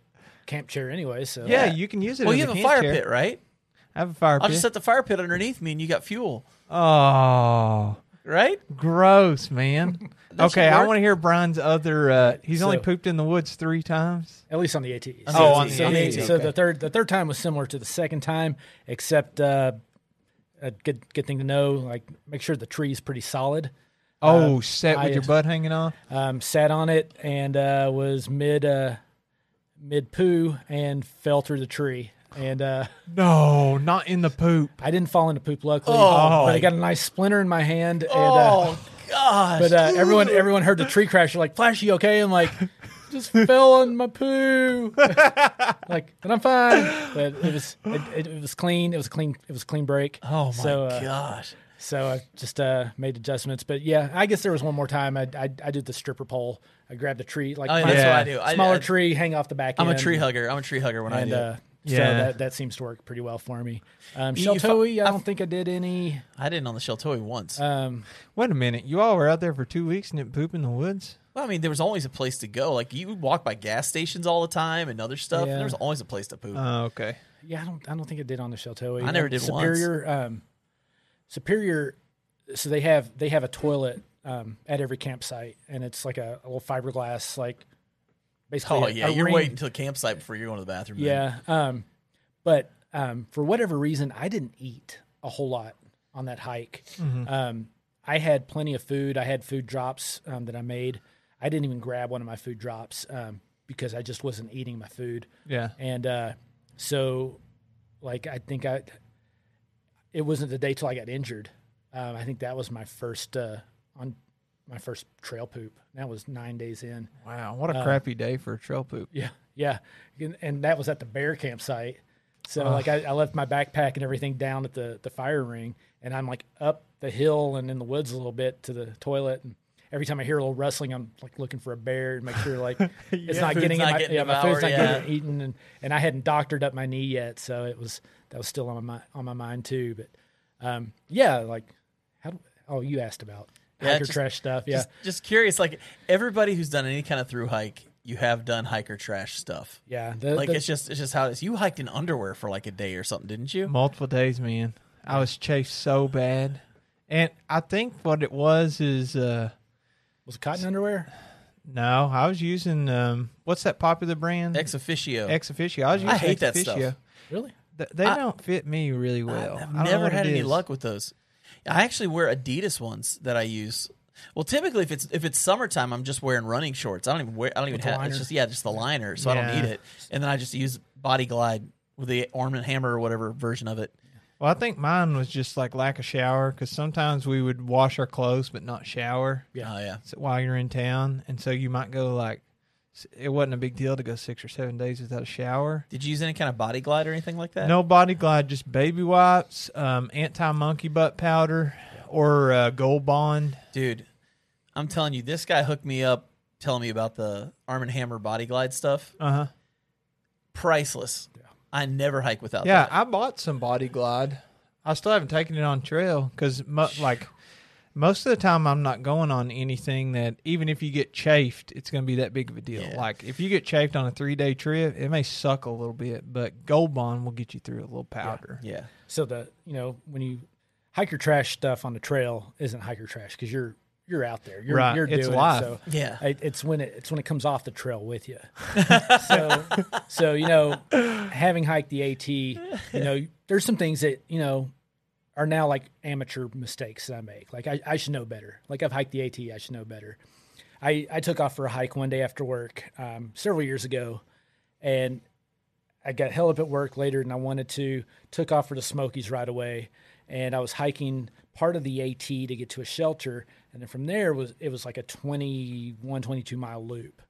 Speaker 3: camp chair anyway. So
Speaker 2: Yeah, you can use it.
Speaker 1: well,
Speaker 2: as
Speaker 1: you have a
Speaker 2: camp
Speaker 1: fire
Speaker 2: chair.
Speaker 1: pit, right?
Speaker 2: I have a fire pit.
Speaker 1: I'll
Speaker 2: pit.
Speaker 1: just set the fire pit underneath me, and you got fuel,
Speaker 2: oh,
Speaker 1: right?
Speaker 2: gross, man. <laughs> Okay, I want to hear Brian's other. Uh, he's only pooped in the woods three times.
Speaker 3: at least on the AT.
Speaker 1: On
Speaker 3: So,
Speaker 1: the
Speaker 2: on
Speaker 1: AT,
Speaker 3: so,
Speaker 1: on
Speaker 3: the,
Speaker 1: the AT,
Speaker 3: so
Speaker 2: okay.
Speaker 3: the third the third time was similar to the second time, except uh, a good good thing to know. Like make sure the tree is pretty solid.
Speaker 2: Oh,
Speaker 3: Uh,
Speaker 2: set with
Speaker 3: I-
Speaker 2: your butt hanging off.
Speaker 3: Um, sat on it and uh, was mid uh, mid poo and fell through the tree. And uh,
Speaker 2: No, not in the poop.
Speaker 3: I didn't fall into poop, luckily.
Speaker 1: Oh.
Speaker 3: but I got a nice splinter in my hand. And, uh,
Speaker 1: Oh gosh!
Speaker 3: but uh, everyone everyone heard the tree crash. They're like, "Flash, you okay?" I'm like, <laughs> "Just fell on my poo." <laughs> like, and I'm fine. But it was it, it, was clean. It was clean. It was a clean break.
Speaker 1: oh my
Speaker 3: so, uh,
Speaker 1: gosh!
Speaker 3: So I just uh, made adjustments. But yeah, I guess there was one more time. I I, I did the stripper pole. I grabbed the tree like
Speaker 1: Oh, yeah, that's what I do. I,
Speaker 3: smaller
Speaker 1: I,
Speaker 3: tree, hang off the back.
Speaker 1: I'm a
Speaker 3: end,
Speaker 1: tree hugger. I'm a tree hugger when I
Speaker 3: and
Speaker 1: do. it.
Speaker 3: uh, so
Speaker 2: Yeah.
Speaker 3: that that seems to work pretty well for me. Um,
Speaker 1: You- you fu-
Speaker 3: Sheltowee, I
Speaker 1: I-
Speaker 3: don't think I did any.
Speaker 1: I didn't on the Sheltowee once.
Speaker 3: Um,
Speaker 2: Wait a minute. You all were out there for two weeks and didn't poop in the woods?
Speaker 1: well, I mean, there was always a place to go. Like you would walk by gas stations all the time and other stuff.
Speaker 3: Yeah.
Speaker 1: There was always a place to poop.
Speaker 2: Oh, okay.
Speaker 3: yeah, I don't I don't think I did on the Sheltowee.
Speaker 1: I never did once.
Speaker 3: Superior. Um, Superior. So they have they have a toilet um, at every campsite, and it's like a, a little fiberglass like. Basically,
Speaker 1: oh
Speaker 3: a-
Speaker 1: yeah,
Speaker 3: a
Speaker 1: you're
Speaker 3: ring-
Speaker 1: waiting until campsite before you're going to the bathroom.
Speaker 3: Yeah. Um, but um, for whatever reason, I didn't eat a whole lot on that hike. Um, I had plenty of food. I had food drops um, that I made. I didn't even grab one of my food drops um, because I just wasn't eating my food.
Speaker 2: Yeah.
Speaker 3: And uh, so, like, I think I, it wasn't the day till I got injured. Um, I think that was my first uh, on my first trail poop. That was nine days in.
Speaker 2: Wow. What a
Speaker 3: Uh,
Speaker 2: crappy day for a trail poop.
Speaker 3: Yeah, yeah, and, and that was at the bear campsite. So like I, I left my backpack and everything down at the the fire ring, and I'm like up the hill and in the woods a little bit to the toilet. And every time I hear a little rustling, I'm like looking for a bear to make sure like <laughs> it's not getting in my,
Speaker 1: getting
Speaker 3: yeah, my food's not
Speaker 1: yeah.
Speaker 3: getting eaten, and and I hadn't doctored up my knee yet, so it was that was still on my mi- on my mind too. But um, yeah, like how oh you asked about
Speaker 1: Yeah,
Speaker 3: hiker
Speaker 1: just-
Speaker 3: trash stuff, yeah.
Speaker 1: Just, just curious, like everybody who's done any kind of through hike, you have done hiker trash stuff.
Speaker 3: yeah, the,
Speaker 1: Like
Speaker 3: the-
Speaker 1: it's just it's just how it is. You hiked in underwear for like a day or something, didn't you?
Speaker 2: Multiple days, man. I was chased so bad. And I think what it was is uh
Speaker 3: was it cotton underwear.
Speaker 2: no, I was using um what's that popular brand?
Speaker 1: ExOfficio.
Speaker 2: Ex officio. I was using
Speaker 1: I hate
Speaker 2: Ex
Speaker 1: that
Speaker 2: Officio.
Speaker 1: stuff.
Speaker 3: Really?
Speaker 2: Th- They
Speaker 1: I-
Speaker 2: don't fit me really well.
Speaker 1: I've
Speaker 2: I
Speaker 1: never had any
Speaker 2: is.
Speaker 1: luck with those. I actually wear Adidas ones that I use. Well, typically, if it's if it's summertime, I'm just wearing running shorts. I don't even wear. I don't even have.
Speaker 3: liner?
Speaker 1: It's just yeah, just the liner, so I don't need it. And then I just use Body Glide with the Arm and Hammer or whatever version of it.
Speaker 2: Well, I think mine was just like lack of shower because sometimes we would wash our clothes but not shower
Speaker 3: Yeah.
Speaker 1: Oh yeah.
Speaker 2: while you're in town, and so you might go like it wasn't a big deal to go six or seven days without a shower.
Speaker 1: Did you use any kind of Body Glide or anything like that?
Speaker 2: No body glide, just baby wipes, um, anti monkey butt powder, or uh, Gold Bond.
Speaker 1: dude. I'm telling you, this guy hooked me up, telling me about the Arm and Hammer Body Glide stuff.
Speaker 2: Uh huh.
Speaker 1: Priceless. I never hike without
Speaker 2: Yeah,
Speaker 1: that.
Speaker 2: I bought some body glide. I still haven't taken it on trail because like most of the time I'm not going on anything that even if you get chafed, it's going to be that big of a deal.
Speaker 1: Yeah.
Speaker 2: Like if you get chafed on a three day trip, it may suck a little bit, but Gold Bond will get you through a little powder.
Speaker 1: Yeah.
Speaker 3: So the you know when you hiker trash stuff on the trail isn't hiker trash because you're you're out there. You're
Speaker 2: Right,
Speaker 3: you're
Speaker 2: it's
Speaker 3: doing
Speaker 2: life.
Speaker 3: it. So
Speaker 1: Yeah.
Speaker 3: it, it's when it, it's when it comes off the trail with you. <laughs> so so you know having hiked the AT, you know there's some things that you know are now like amateur mistakes that I make. Like I, I should know better. Like I've hiked the AT, I should know better. I, I took off for a hike one day after work um, several years ago, and I got held up at work later, and I wanted to took off for the Smokies right away, and I was hiking part of the AT to get to a shelter, and then from there was it was like a 21, 22 mile loop,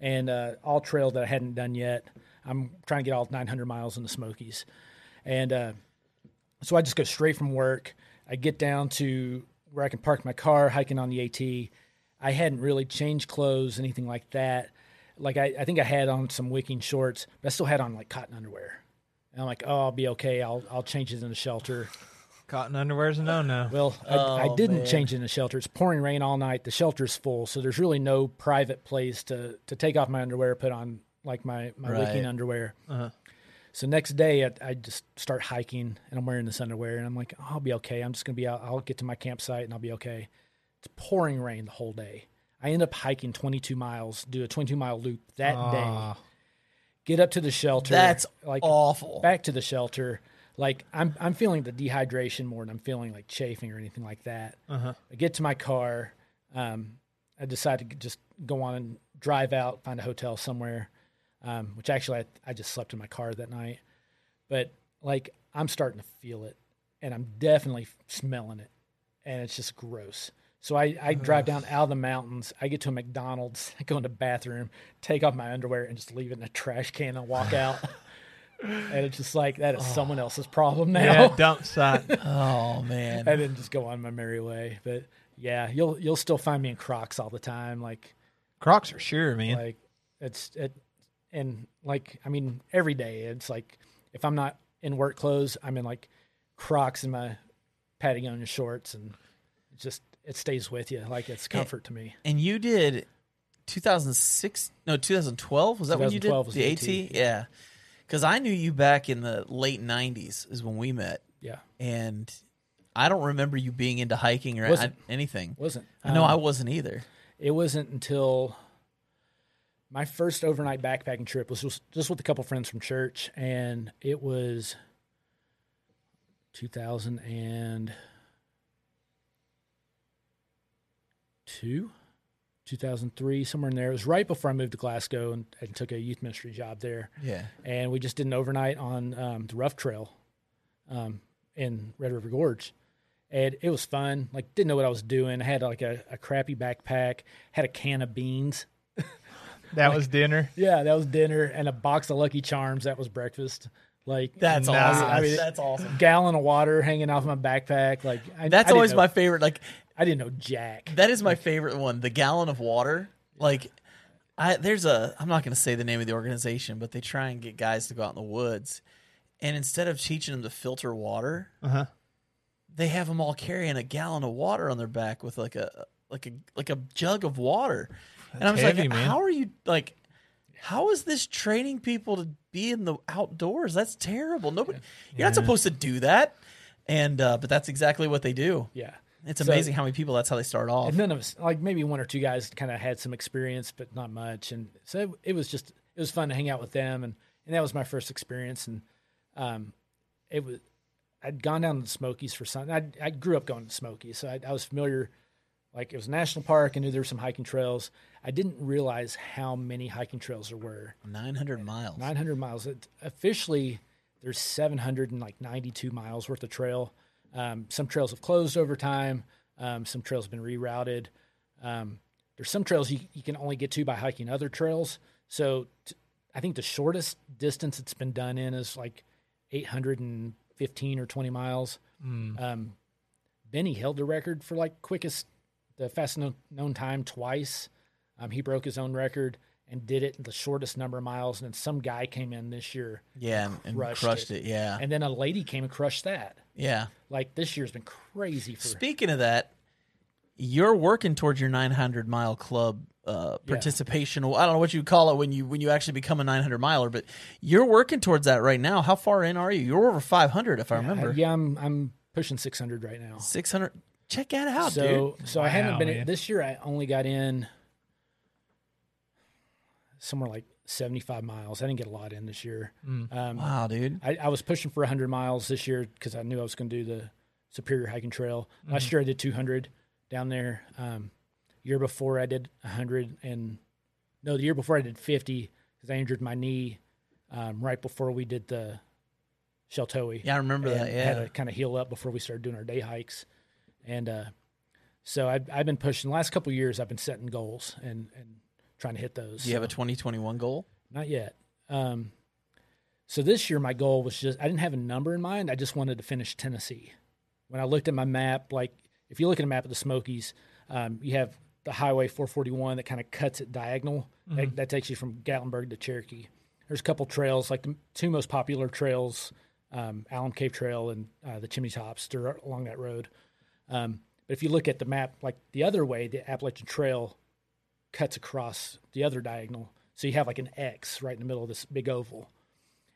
Speaker 3: and uh, all trail that I hadn't done yet. I'm trying to get all 900 miles in the Smokies, and uh, so I just go straight from work. I get down to where I can park my car, hiking on the AT. I hadn't really changed clothes, anything like that. Like I, I think I had on some wicking shorts, but I still had on like cotton underwear. And I'm like, oh, I'll be okay. I'll I'll change it in the shelter.
Speaker 2: Cotton underwear's a no no.
Speaker 3: Well, I, I
Speaker 1: Oh,
Speaker 3: didn't
Speaker 1: man.
Speaker 3: change in the shelter. It's pouring rain all night. The shelter's full, so there's really no private place to to take off my underwear, put on like my my wicking underwear.
Speaker 2: Uh-huh.
Speaker 3: So next day, I, I just start hiking, and I'm wearing this underwear, and I'm like, oh, I'll be okay. I'm just gonna be out. I'll get to my campsite, and I'll be okay. It's pouring rain the whole day. I end up hiking 22 miles, do a 22 mile loop that day.
Speaker 2: Ah.
Speaker 3: Get up to the shelter.
Speaker 1: That's
Speaker 3: like
Speaker 1: awful.
Speaker 3: back to the shelter. Like I'm I'm feeling the dehydration more than I'm feeling like chafing or anything like that.
Speaker 2: Uh-huh.
Speaker 3: I get to my car. Um, I decide to just go on and drive out, find a hotel somewhere. Um, which actually I, I just slept in my car that night. But like I'm starting to feel it, and I'm definitely smelling it, and it's just gross. So I, I drive down out of the mountains. I get to a McDonald's, I <laughs> go in the bathroom, take off my underwear, and just leave it in a trash can and walk out. <laughs> and it's just like that is someone else's problem now.
Speaker 2: Yeah, dump site. <laughs>
Speaker 1: Oh man.
Speaker 3: and then just go on my merry way. But yeah, you'll you'll still find me in Crocs all the time. Like
Speaker 2: Crocs are sure, man.
Speaker 3: like it's it and like I mean every day it's like if I'm not in work clothes, I'm in like Crocs and my Patagonia shorts, and it just it stays with you. Like it's comfort to me.
Speaker 1: And you did 2006 no 2012 was that when you did
Speaker 3: was
Speaker 1: the AT? Yeah. Cuz I knew you back in the late 90s is when we met
Speaker 3: Yeah,
Speaker 1: and I don't remember you being into hiking or
Speaker 3: Wasn't.
Speaker 1: anything.
Speaker 3: wasn't
Speaker 1: I know
Speaker 3: Um,
Speaker 1: I wasn't either.
Speaker 3: It wasn't until my first overnight backpacking trip was just, just with a couple friends from church, and it was 2002, 2003, somewhere in there. It was right before I moved to Glasgow and, and took a youth ministry job there.
Speaker 1: Yeah.
Speaker 3: And we just did an overnight on um, the Rough Trail um, in Red River Gorge and it was fun. Like didn't know what I was doing. I had like a, a crappy backpack, had a can of beans.
Speaker 2: That was dinner.
Speaker 3: Yeah, that was dinner, and a box of Lucky Charms. That was breakfast. Like
Speaker 1: That's
Speaker 2: Nice.
Speaker 1: awesome.
Speaker 3: I mean,
Speaker 1: That's awesome.
Speaker 3: gallon of water hanging off my backpack. Like I,
Speaker 1: That's
Speaker 3: I
Speaker 1: always
Speaker 3: know-
Speaker 1: my favorite like
Speaker 3: I didn't know Jack.
Speaker 1: That is my favorite one. The gallon of water. Like, I there's a I'm not going to say the name of the organization, but they try and get guys to go out in the woods, and instead of teaching them to filter water,
Speaker 2: Uh huh.
Speaker 1: they have them all carrying a gallon of water on their back with like a like a like a jug of water. And I was
Speaker 2: heavy,
Speaker 1: like,
Speaker 2: man.
Speaker 1: how are you like? How is this training people to be in the outdoors? That's terrible. Nobody, you're not supposed to do that. And uh, but that's exactly what they do.
Speaker 3: Yeah.
Speaker 1: It's
Speaker 3: So-
Speaker 1: amazing how many people that's how they start off.
Speaker 3: And none of us, like maybe one or two guys, kind of had some experience, but not much. And so it, it was just it was fun to hang out with them, and and that was my first experience. And um, it was I'd gone down to the Smokies for something. I I grew up going to Smokies, so I, I was familiar. Like it was a national park, and knew there were some hiking trails. I didn't realize how many hiking trails there were.
Speaker 1: 900 miles.
Speaker 3: 900 miles. It, officially, there's 792 miles worth of trail. Um, some trails have closed over time. Um, some trails have been rerouted. Um, there's some trails you, you can only get to by hiking other trails. So t- I think the shortest distance it's been done in is like 815 or 20 miles. Um, Benny held the record for like quickest, the fastest known, known time twice. Um, he broke his own record and did it in the shortest number of miles. And then some guy came in this year,
Speaker 1: Yeah, and, and crushed,
Speaker 3: Crushed
Speaker 1: it.
Speaker 3: it.
Speaker 1: Yeah,
Speaker 3: and then a lady came and crushed that.
Speaker 1: yeah.
Speaker 3: Like this year's been crazy for.
Speaker 1: Speaking of that, you're working towards your 900 mile club uh,
Speaker 3: Yeah.
Speaker 1: participation. I don't know what you call it when you when you actually become a 900 miler, but you're working towards that right now. How far in are you? You're over 500, if I remember.
Speaker 3: Yeah, I'm I'm pushing 600 right now.
Speaker 1: 600. Check that out,
Speaker 3: so so I haven't been
Speaker 2: man.
Speaker 3: this year. I only got in somewhere like 75 miles. I didn't get a lot in this year. Um,
Speaker 1: dude. Wow, dude.
Speaker 3: I, I was pushing for 100 miles this year because I knew I was going to do the Superior Hiking Trail. Last year I did 200 down there. Um, year before I did 100, and no, the year before I did 50 because I injured my knee um, right before we did the Sheltowee.
Speaker 1: Yeah, I remember that.
Speaker 3: and
Speaker 1: Yeah.
Speaker 3: had to kind of heal up before we started doing our day hikes, and uh, so I've, I've been pushing. The last couple of years, I've been setting goals and and trying to hit those.
Speaker 1: Do you have a 2021 goal?
Speaker 3: not yet. Um, so this year, my goal was just I didn't have a number in mind. I just wanted to finish Tennessee. When I looked at my map, like if you look at a map of the Smokies, um, you have the Highway 441 that kind of cuts it diagonal. That, that takes you from Gatlinburg to Cherokee. There's a couple trails, like the two most popular trails, um, Alum Cave Trail and uh, the Chimney Tops. They're along that road. Um, but if you look at the map, like the other way, the Appalachian Trail cuts across the other diagonal. So you have like an X right in the middle of this big oval.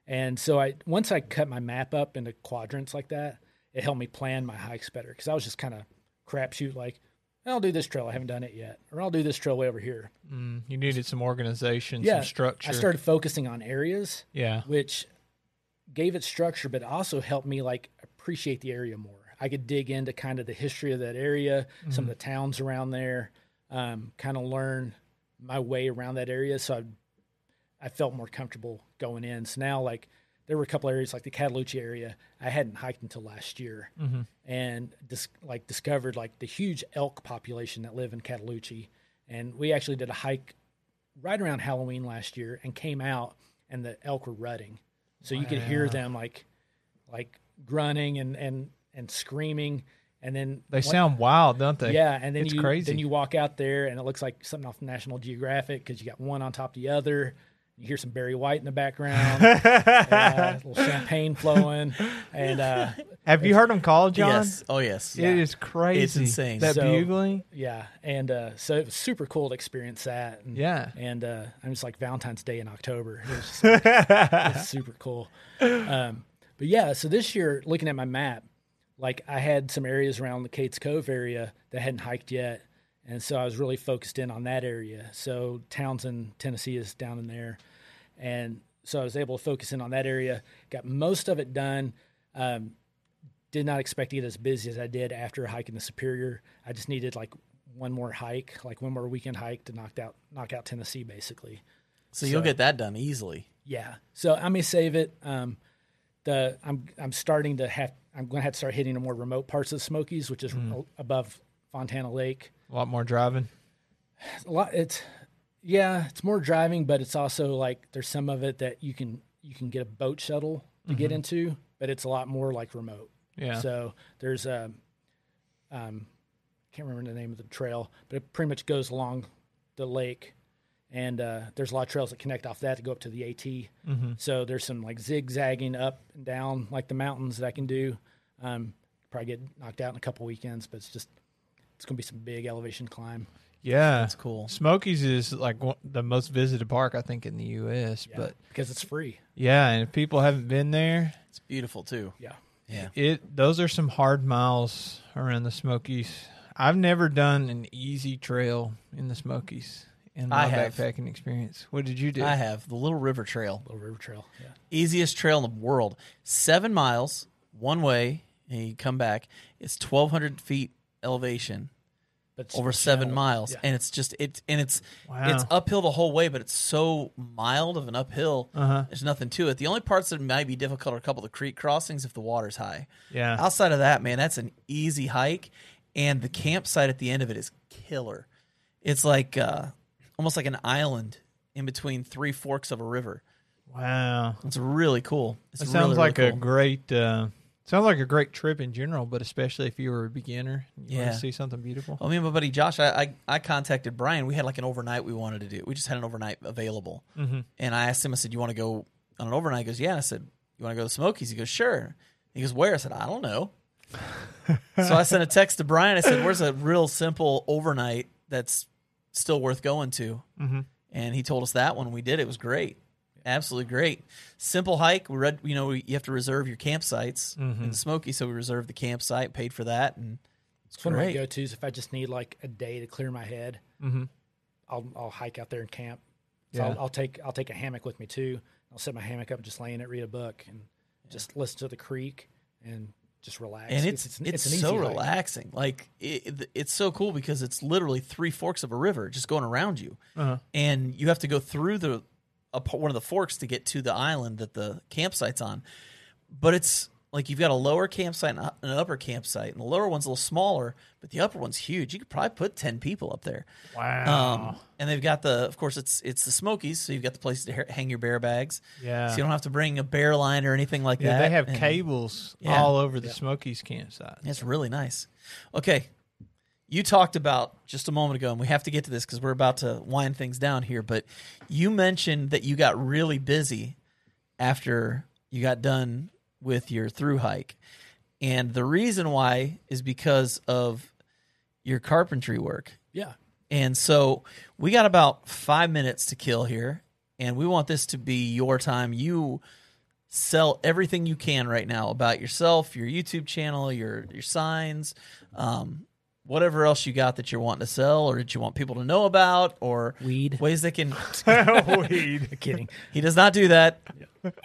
Speaker 3: And so I once I cut my map up into quadrants like that, it helped me plan my hikes better because I was just kind of crapshoot like, I'll do this trail, I haven't done it yet, or I'll do this trail way over here.
Speaker 2: Mm, you needed some organization,
Speaker 3: yeah,
Speaker 2: some structure.
Speaker 3: I started focusing on areas,
Speaker 2: yeah.
Speaker 3: which gave it structure, but also helped me like appreciate the area more. I could dig into kind of the history of that area, some of the towns around there, um, kind of learn my way around that area. So I, I felt more comfortable going in. So now, like, there were a couple areas like the Cataloochee area I hadn't hiked until last year, and dis- like discovered like the huge elk population that live in Cataloochee. And we actually did a hike right around Halloween last year and came out, and the elk were rutting So you could hear them like like grunting and and and screaming, and then
Speaker 2: They
Speaker 3: what-
Speaker 2: sound wild, don't they?
Speaker 3: yeah, and then
Speaker 2: It's
Speaker 3: you
Speaker 2: crazy.
Speaker 3: then you walk out there and it looks like something off National Geographic because you got one on top of the other. You hear some Barry White in the background, <laughs> uh, a little champagne flowing, and uh, <laughs>
Speaker 2: Have you heard them call, John?
Speaker 1: Yes. Oh yes.
Speaker 2: It is crazy.
Speaker 1: It's insane.
Speaker 2: That
Speaker 3: So-
Speaker 2: bugling.
Speaker 3: yeah, and uh, so it was super cool to experience that. And,
Speaker 2: Yeah.
Speaker 3: and uh, I'm just like Valentine's Day in October. It was just like, it was super cool. Um, but yeah, so this year, looking at my map, like I had some areas around the Cades Cove area that hadn't hiked yet, and so I was really focused in on that area. So Townsend, Tennessee, is down in there, and so I was able to focus in on that area. Got most of it done. Um, did not expect to get as busy as I did after hiking the Superior. I just needed like one more hike, like one more weekend hike to knock out knock out Tennessee, basically.
Speaker 1: So you'll get that done easily.
Speaker 3: Yeah. So I may save it. Um, the I'm I'm starting to have I'm going to have to start hitting the more remote parts of the Smokies, which is mm-hmm. a- above Fontana Lake.
Speaker 2: A lot more driving.
Speaker 3: A lot. It's yeah, it's more driving, but it's also like there's some of it that you can you can get a boat shuttle to get mm-hmm. into, but it's a lot more like remote.
Speaker 2: Yeah.
Speaker 3: So there's a, um, can't remember the name of the trail, but it pretty much goes along the lake, and uh, there's a lot of trails that connect off that to go up to the AT.
Speaker 2: Mm-hmm.
Speaker 3: So there's some like zigzagging up and down like the mountains that I can do. Um, probably get knocked out in a couple weekends, but it's just it's gonna be some big elevation climb.
Speaker 2: yeah.
Speaker 1: That's cool.
Speaker 2: Smokies is like one, the most visited park I think in the U.S.
Speaker 3: Yeah,
Speaker 2: But
Speaker 3: because it's free.
Speaker 2: yeah, and if people haven't been there,
Speaker 1: It's beautiful too.
Speaker 3: Yeah.
Speaker 1: Yeah.
Speaker 2: it those are some hard miles around the Smokies. I've never done an easy trail in the Smokies in my
Speaker 1: I have.
Speaker 2: backpacking experience. What did you do?
Speaker 1: I have the Little River Trail,
Speaker 3: Little River Trail. Yeah.
Speaker 1: easiest trail in the world. Seven miles one way, and you come back. It's twelve hundred feet elevation
Speaker 3: But it's
Speaker 1: over seven
Speaker 3: shallow.
Speaker 1: miles,
Speaker 3: Yeah.
Speaker 1: and it's just it's and it's
Speaker 2: Wow.
Speaker 1: it's uphill the whole way, but it's so mild of an uphill.
Speaker 2: Uh-huh.
Speaker 1: There's nothing to it. The only parts that might be difficult are a couple of the creek crossings if the water's high.
Speaker 2: Yeah.
Speaker 1: Outside of that, man, that's an easy hike, and the campsite at the end of it is killer. It's like uh, almost like an island in between three forks of a river.
Speaker 2: Wow.
Speaker 1: It's really cool. It's really,
Speaker 2: sounds
Speaker 1: really
Speaker 2: like a
Speaker 1: cool.
Speaker 2: great uh, sounds like a great trip in general, but especially if you were a beginner, you want
Speaker 1: Yeah.
Speaker 2: to see something beautiful.
Speaker 1: Well, me and my buddy Josh, I, I I contacted Brian. We had like an overnight we wanted to do. We just had an overnight available,
Speaker 2: Mm-hmm.
Speaker 1: and I asked him. I said, "You want to go on an overnight?" He goes, "Yeah." And I said, "You want to go to the Smokies?" He goes, "Sure." He goes, "Where?" I said, "I don't know." <laughs> so I sent a text to Brian. I said, "Where's a real simple overnight that's still worth going to?"
Speaker 2: Mm-hmm.
Speaker 1: And he told us that one. We did. It was great, absolutely great. Simple hike. We read. You know, we, you have to reserve your campsites
Speaker 2: Mm-hmm.
Speaker 1: in the Smokies, so we reserved the campsite, paid for that, and it's
Speaker 3: It's one of my go tos if I just need like a day to clear my head.
Speaker 2: Mm-hmm.
Speaker 3: I'll I'll hike out there and camp. So
Speaker 2: Yeah.
Speaker 3: I'll, I'll take I'll take a hammock with me too. I'll set my hammock up and just lay in it, read a book, and just listen to the creek and just relax.
Speaker 1: and it's it's,
Speaker 3: an easy
Speaker 1: so relaxing. Like it, it- it's so cool because it's literally three forks of a river just going around you,
Speaker 2: Uh-huh.
Speaker 1: and you have to go through the a, one of the forks to get to the island that the campsite's on. But it's like you've got a lower campsite and an upper campsite, and the lower one's a little smaller, but the upper one's huge. You could probably put ten people up there.
Speaker 2: Wow.
Speaker 1: Um, and they've got the, of course, it's it's the Smokies, so you've got the place to ha- hang your bear bags.
Speaker 2: Yeah.
Speaker 1: So you don't have to bring a bear line or anything like
Speaker 2: yeah,
Speaker 1: that.
Speaker 2: they have
Speaker 1: and-
Speaker 2: cables
Speaker 1: Yeah.
Speaker 2: all over the Smokies campsite.
Speaker 1: It's really nice. Okay. You talked about just a moment ago, and we have to get to this because we're about to wind things down here. But you mentioned that you got really busy after you got done with your through hike. And the reason why is because of your carpentry work.
Speaker 3: Yeah.
Speaker 1: And so we got about five minutes to kill here, and we want this to be your time. You sell everything you can right now about yourself, your YouTube channel, your your signs, um, whatever else you got that you're wanting to sell, or that you want people to know about, or
Speaker 3: Weed.
Speaker 1: ways they can. <laughs>
Speaker 2: Weed. <laughs>
Speaker 3: kidding.
Speaker 1: He does not do that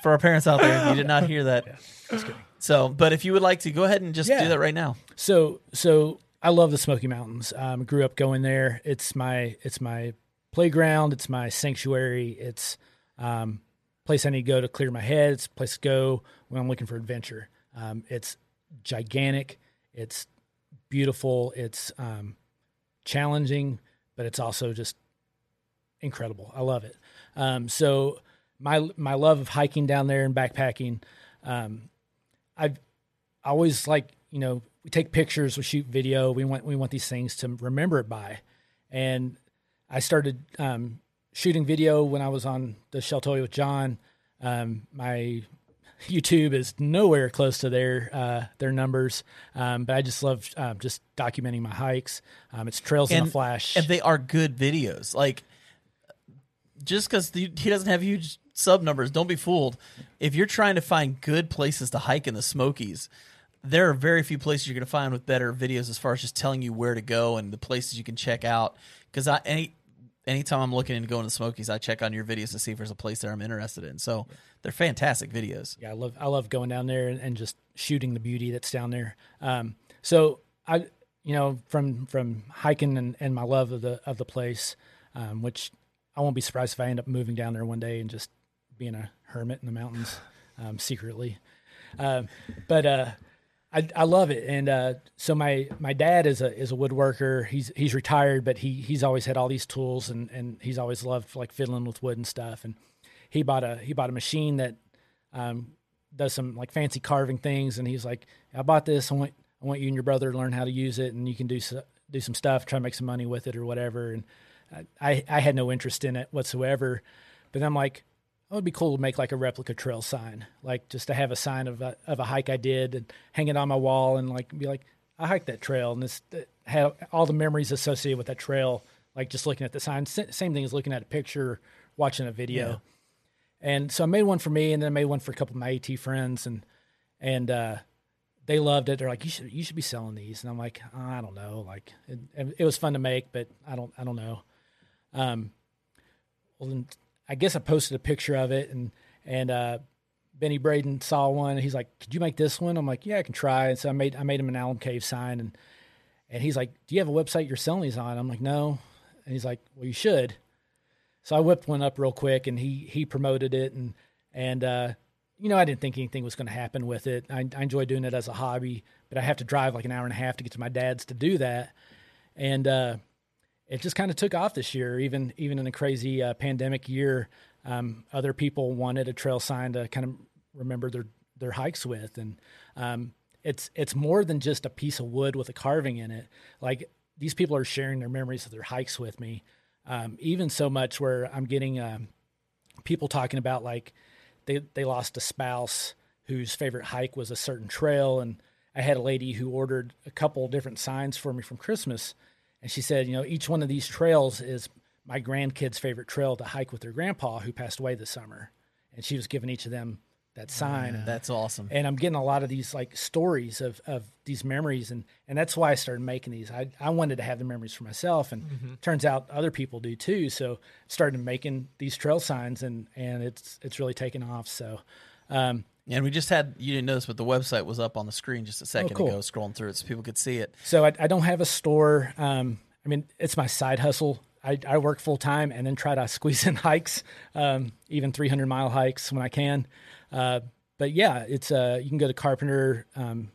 Speaker 1: for our parents out there. You did not hear that.
Speaker 3: Just kidding.
Speaker 1: So, but if you would like to go ahead and just
Speaker 3: Yeah.
Speaker 1: do that right now.
Speaker 3: So so I love the Smoky Mountains. Um, grew up going there. It's my it's my playground. It's my sanctuary. It's um, place I need to go to clear my head. It's a place to go when I'm looking for adventure. Um, it's gigantic. It's beautiful. It's um, challenging, but it's also just incredible. I love it. Um, so my my love of hiking down there and backpacking, um, I've always like you know we take pictures, we shoot video, we want we want these things to remember it by, and I started um, shooting video when I was on the Sheltowee with John. Um, my YouTube is nowhere close to their uh, their numbers, um, but I just love uh, just documenting my hikes. Um, it's trails in a flash,
Speaker 1: and they are good videos. Like just because he doesn't have huge sub numbers, don't be fooled. If you're trying to find good places to hike in the Smokies, there are very few places you're going to find with better videos as far as just telling you where to go and the places you can check out. Because I any anytime I'm looking into going to the Smokies, I check on your videos to see if there's a place there I'm interested in. So they're fantastic videos.
Speaker 3: Yeah, I love I love going down there and, just shooting the beauty that's down there. Um, so I, you know, from from hiking and, and my love of the of the place, um, which I won't be surprised if I end up moving down there one day and just being a hermit in the mountains um, secretly. Um, but uh, I, I love it, and uh, so my my dad is a is a woodworker. He's he's retired, but he he's always had all these tools, and and he's always loved like fiddling with wood and stuff. And he bought a he bought a machine that um, does some like fancy carving things, and he's like, I bought this. I want I want you and your brother to learn how to use it, and you can do do some stuff, try to make some money with it or whatever. And I I had no interest in it whatsoever, but I'm like, it would be cool to make like a replica trail sign, like just to have a sign of a, of a hike I did and hang it on my wall and like be like, I hiked that trail and this have all the memories associated with that trail, like just looking at the sign. Same thing as looking at a picture, watching a video. Yeah. And so I made one for me and then I made one for a couple of my AT friends and, and, uh, they loved it. They're like, you should, you should be selling these. And I'm like, oh, I don't know. Like it, it was fun to make, but I don't, I don't know. Um, well, then I guess I posted a picture of it and and uh, Benny Braden saw one. And he's like, "Could you make this one?" I'm like, "Yeah, I can try." And so I made I made him an Alum Cave sign and and he's like, "Do you have a website you're selling these on?" I'm like, "No." And he's like, "Well, you should." So I whipped one up real quick and he he promoted it and and uh, you know I didn't think anything was going to happen with it. I, I enjoy doing it as a hobby, but I have to drive like an hour and a half to get to my dad's to do that. And uh, it just kind of took off this year, even even in a crazy uh, pandemic year. Um, other people wanted a trail sign to kind of remember their their hikes with, and um, it's it's more than just a piece of wood with a carving in it. Like these people are sharing their memories of their hikes with me, um, even so much where I'm getting um, people talking about like they they lost a spouse whose favorite hike was a certain trail, and I had a lady who ordered a couple different signs for me from Christmas and she said, you know, each one of these trails is my grandkids' favorite trail to hike with their grandpa who passed away this summer. And she was giving each of them that sign.
Speaker 1: Yeah, that's awesome.
Speaker 3: And I'm getting a lot of these like stories of, of these memories and, and that's why I started making these. I, I wanted to have the memories for myself and mm-hmm. turns out other people do too. So started making these trail signs and, and it's it's really taken off. So um,
Speaker 1: and we just had you didn't notice, but the website was up on the screen just a second oh, cool. ago, scrolling through it so people could see it.
Speaker 3: So I, I don't have a store. Um, I mean, it's my side hustle. I, I work full time and then try to squeeze in <laughs> hikes, um, even 300 mile hikes when I can. Uh, but yeah, it's uh, you can go to Carpenter um,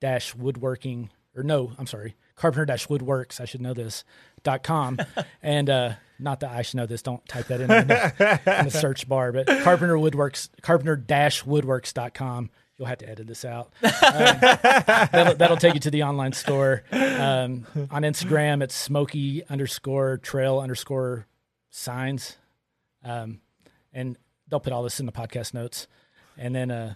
Speaker 3: dash woodworking or no, I'm sorry, Carpenter dash woodworks. I should know this dot com, <laughs> and uh, not that I should know this. Don't type that in, in, the, in the search bar, but Carpenter Woodworks, Carpenter woodworks.com. You'll have to edit this out. Um, <laughs> that'll, that'll, take you to the online store. Um, on Instagram, it's smoky underscore trail underscore signs. Um, and they'll put all this in the podcast notes. And then uh,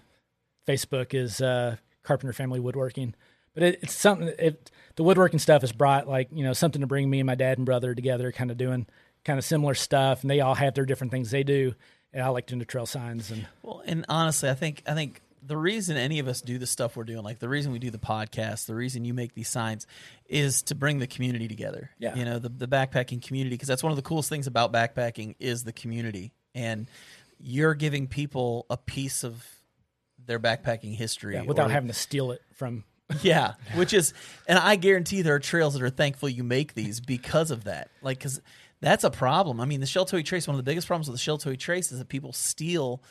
Speaker 3: Facebook is uh, Carpenter Family Woodworking. But it, it's something, it, the woodworking stuff has brought like, you know, something to bring me and my dad and brother together, kind of doing kind of similar stuff, and they all have their different things they do. And I like doing the trail signs and
Speaker 1: well, and honestly, I think I think the reason any of us do the stuff we're doing, like the reason we do the podcast, the reason you make these signs, is to bring the community together.
Speaker 3: Yeah,
Speaker 1: you know, the the backpacking community, because that's one of the coolest things about backpacking is the community, and you're giving people a piece of their backpacking history
Speaker 3: yeah, without or, having to steal it from <laughs>
Speaker 1: yeah, which is, and I guarantee there are trails that are thankful you make these because of that. Like, because that's a problem. I mean, the Sheltowee Trace, one of the biggest problems with the Sheltowee Trace is that people steal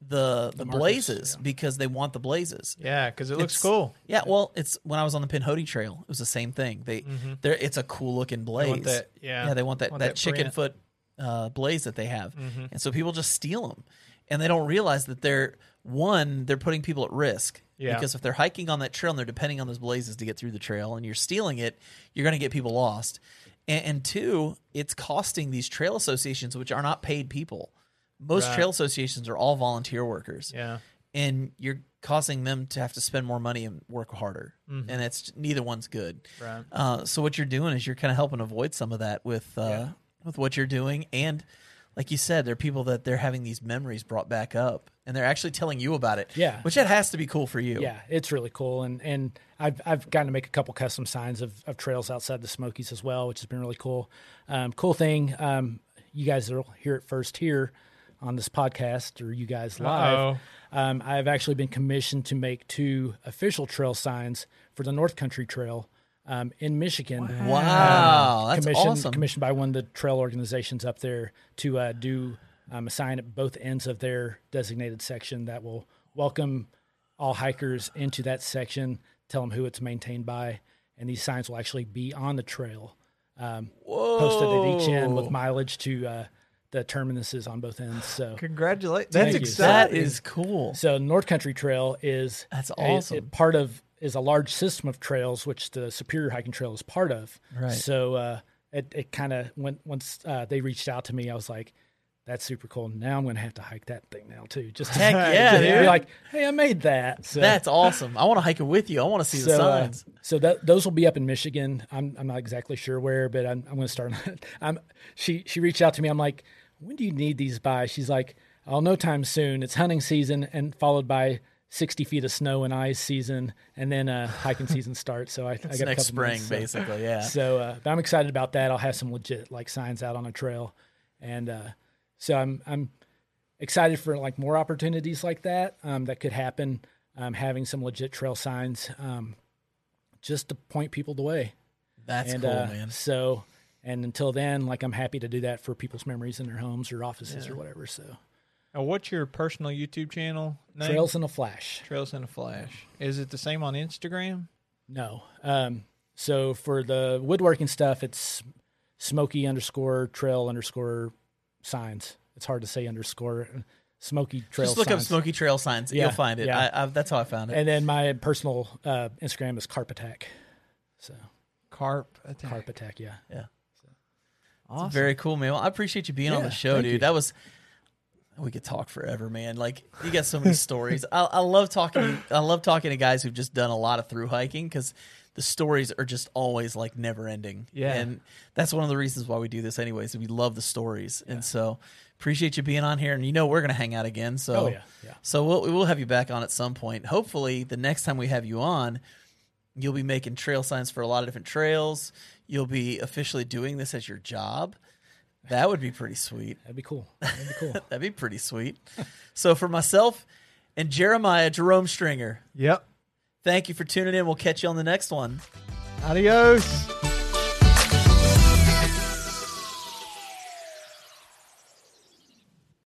Speaker 1: the the, the blazes yeah. because they want the blazes.
Speaker 2: Yeah, because it looks it's, cool.
Speaker 1: Yeah, well, it's when I was on the Pinhoti Trail, it was the same thing. They, mm-hmm. it's a cool looking blaze.
Speaker 2: That, yeah,
Speaker 1: yeah, they want that want that, that chicken foot uh, blaze that they have,
Speaker 2: Mm-hmm.
Speaker 1: and so people just steal them, and they don't realize that they're one they're putting people at risk.
Speaker 2: Yeah.
Speaker 1: Because if they're hiking on that trail and they're depending on those blazes to get through the trail, and you're stealing it, you're going to get people lost. And, and two, it's costing these trail associations, which are not paid people. Most
Speaker 2: Right.
Speaker 1: trail associations are all volunteer workers
Speaker 2: Yeah.
Speaker 1: and you're causing them to have to spend more money and work harder,
Speaker 2: Mm-hmm.
Speaker 1: and it's neither one's good.
Speaker 2: Right.
Speaker 1: Uh, so what you're doing is you're kind of helping avoid some of that with uh,
Speaker 2: Yeah.
Speaker 1: with what you're doing, and like you said, there are people that they're having these memories brought back up, and they're actually telling you about it.
Speaker 3: Yeah.
Speaker 1: which that has to be cool for you.
Speaker 3: Yeah, it's really cool, and and I've I've gotten to make a couple custom signs of, of trails outside the Smokies as well, which has been really cool. Um, cool thing, um, you guys will hear it first here on this podcast, or you guys live. Um, I've actually been commissioned to make two official trail signs for the North Country Trail um, in Michigan.
Speaker 1: Wow, that's
Speaker 3: commissioned,
Speaker 1: awesome.
Speaker 3: Commissioned by one of the trail organizations up there to uh, do um, a sign at both ends of their designated section that will welcome all hikers into that section, tell them who it's maintained by, and these signs will actually be on the trail, um, posted at each end with mileage to uh, the terminuses on both ends. So,
Speaker 2: Congratulations. That's exciting.
Speaker 1: That is cool.
Speaker 3: so North Country Trail is
Speaker 1: That's
Speaker 3: a-
Speaker 1: awesome.
Speaker 3: part of is a large system of trails, which the Superior Hiking Trail is part of.
Speaker 1: Right.
Speaker 3: So uh, it it kind of went once uh, they reached out to me, I was like, "That's super cool." Now I'm going to have to hike that thing now too. Just to, <laughs>
Speaker 1: Heck yeah, dude.
Speaker 3: be like, "Hey, I made that." So,
Speaker 1: That's awesome. I want to hike it with you. I want to see the
Speaker 3: so, uh,
Speaker 1: signs.
Speaker 3: so that those will be up in Michigan. I'm I'm not exactly sure where, but I'm I'm going to start. <laughs> I'm she she reached out to me. I'm like, when do you need these by? She's like, oh, no time soon. It's hunting season, and followed by 60 feet of snow and ice season, and then uh, hiking season <laughs> starts. So I, I got
Speaker 1: next
Speaker 3: couple
Speaker 1: spring,
Speaker 3: months, so-
Speaker 1: basically. Yeah.
Speaker 3: So uh, but I'm excited about that. I'll have some legit like signs out on a trail, and uh, so I'm I'm excited for like more opportunities like that um, that could happen. Um, having some legit trail signs, um, just to point people the way.
Speaker 1: That's
Speaker 3: and
Speaker 1: cool,
Speaker 3: uh,
Speaker 1: man.
Speaker 3: so and until then, like I'm happy to do that for people's memories in their homes or offices or whatever. So
Speaker 2: Now, what's your personal YouTube channel name?
Speaker 3: trails in a flash.
Speaker 2: Trails in a Flash. Is it the same on Instagram?
Speaker 3: No. Um, so for the woodworking stuff, it's smoky underscore trail underscore signs. It's hard to say underscore. Smoky trail
Speaker 1: Just look
Speaker 3: signs.
Speaker 1: up Smoky Trail signs.
Speaker 3: Yeah,
Speaker 1: You'll find it.
Speaker 3: yeah.
Speaker 1: I, I, that's how I found it.
Speaker 3: And then my personal uh, Instagram is Carp Attack. So
Speaker 2: Carp Attack.
Speaker 3: Carp Attack, yeah.
Speaker 1: yeah.
Speaker 2: Awesome.
Speaker 1: Very cool, man. Well, I appreciate you being on the show, dude.
Speaker 3: you.
Speaker 1: That was we could talk forever, man. Like you got so many stories. I, I love talking. I love talking to guys who've just done a lot of through hiking because the stories are just always like never ending.
Speaker 2: Yeah.
Speaker 1: and that's one of the reasons why we do this, anyways. We love the stories, and so appreciate you being on here. And you know we're gonna hang out again. So
Speaker 3: Oh, yeah, yeah.
Speaker 1: So we'll we will have you back on at some point. Hopefully, the next time we have you on, you'll be making trail signs for a lot of different trails. You'll be officially doing this as your job. That would be pretty sweet.
Speaker 3: That'd be cool. <laughs> That'd be cool.
Speaker 1: That'd be pretty sweet. so for myself and Jeremiah Jerome Stringer,
Speaker 2: Yep.
Speaker 1: Thank you for tuning in. We'll catch you on the next one.
Speaker 2: Adios.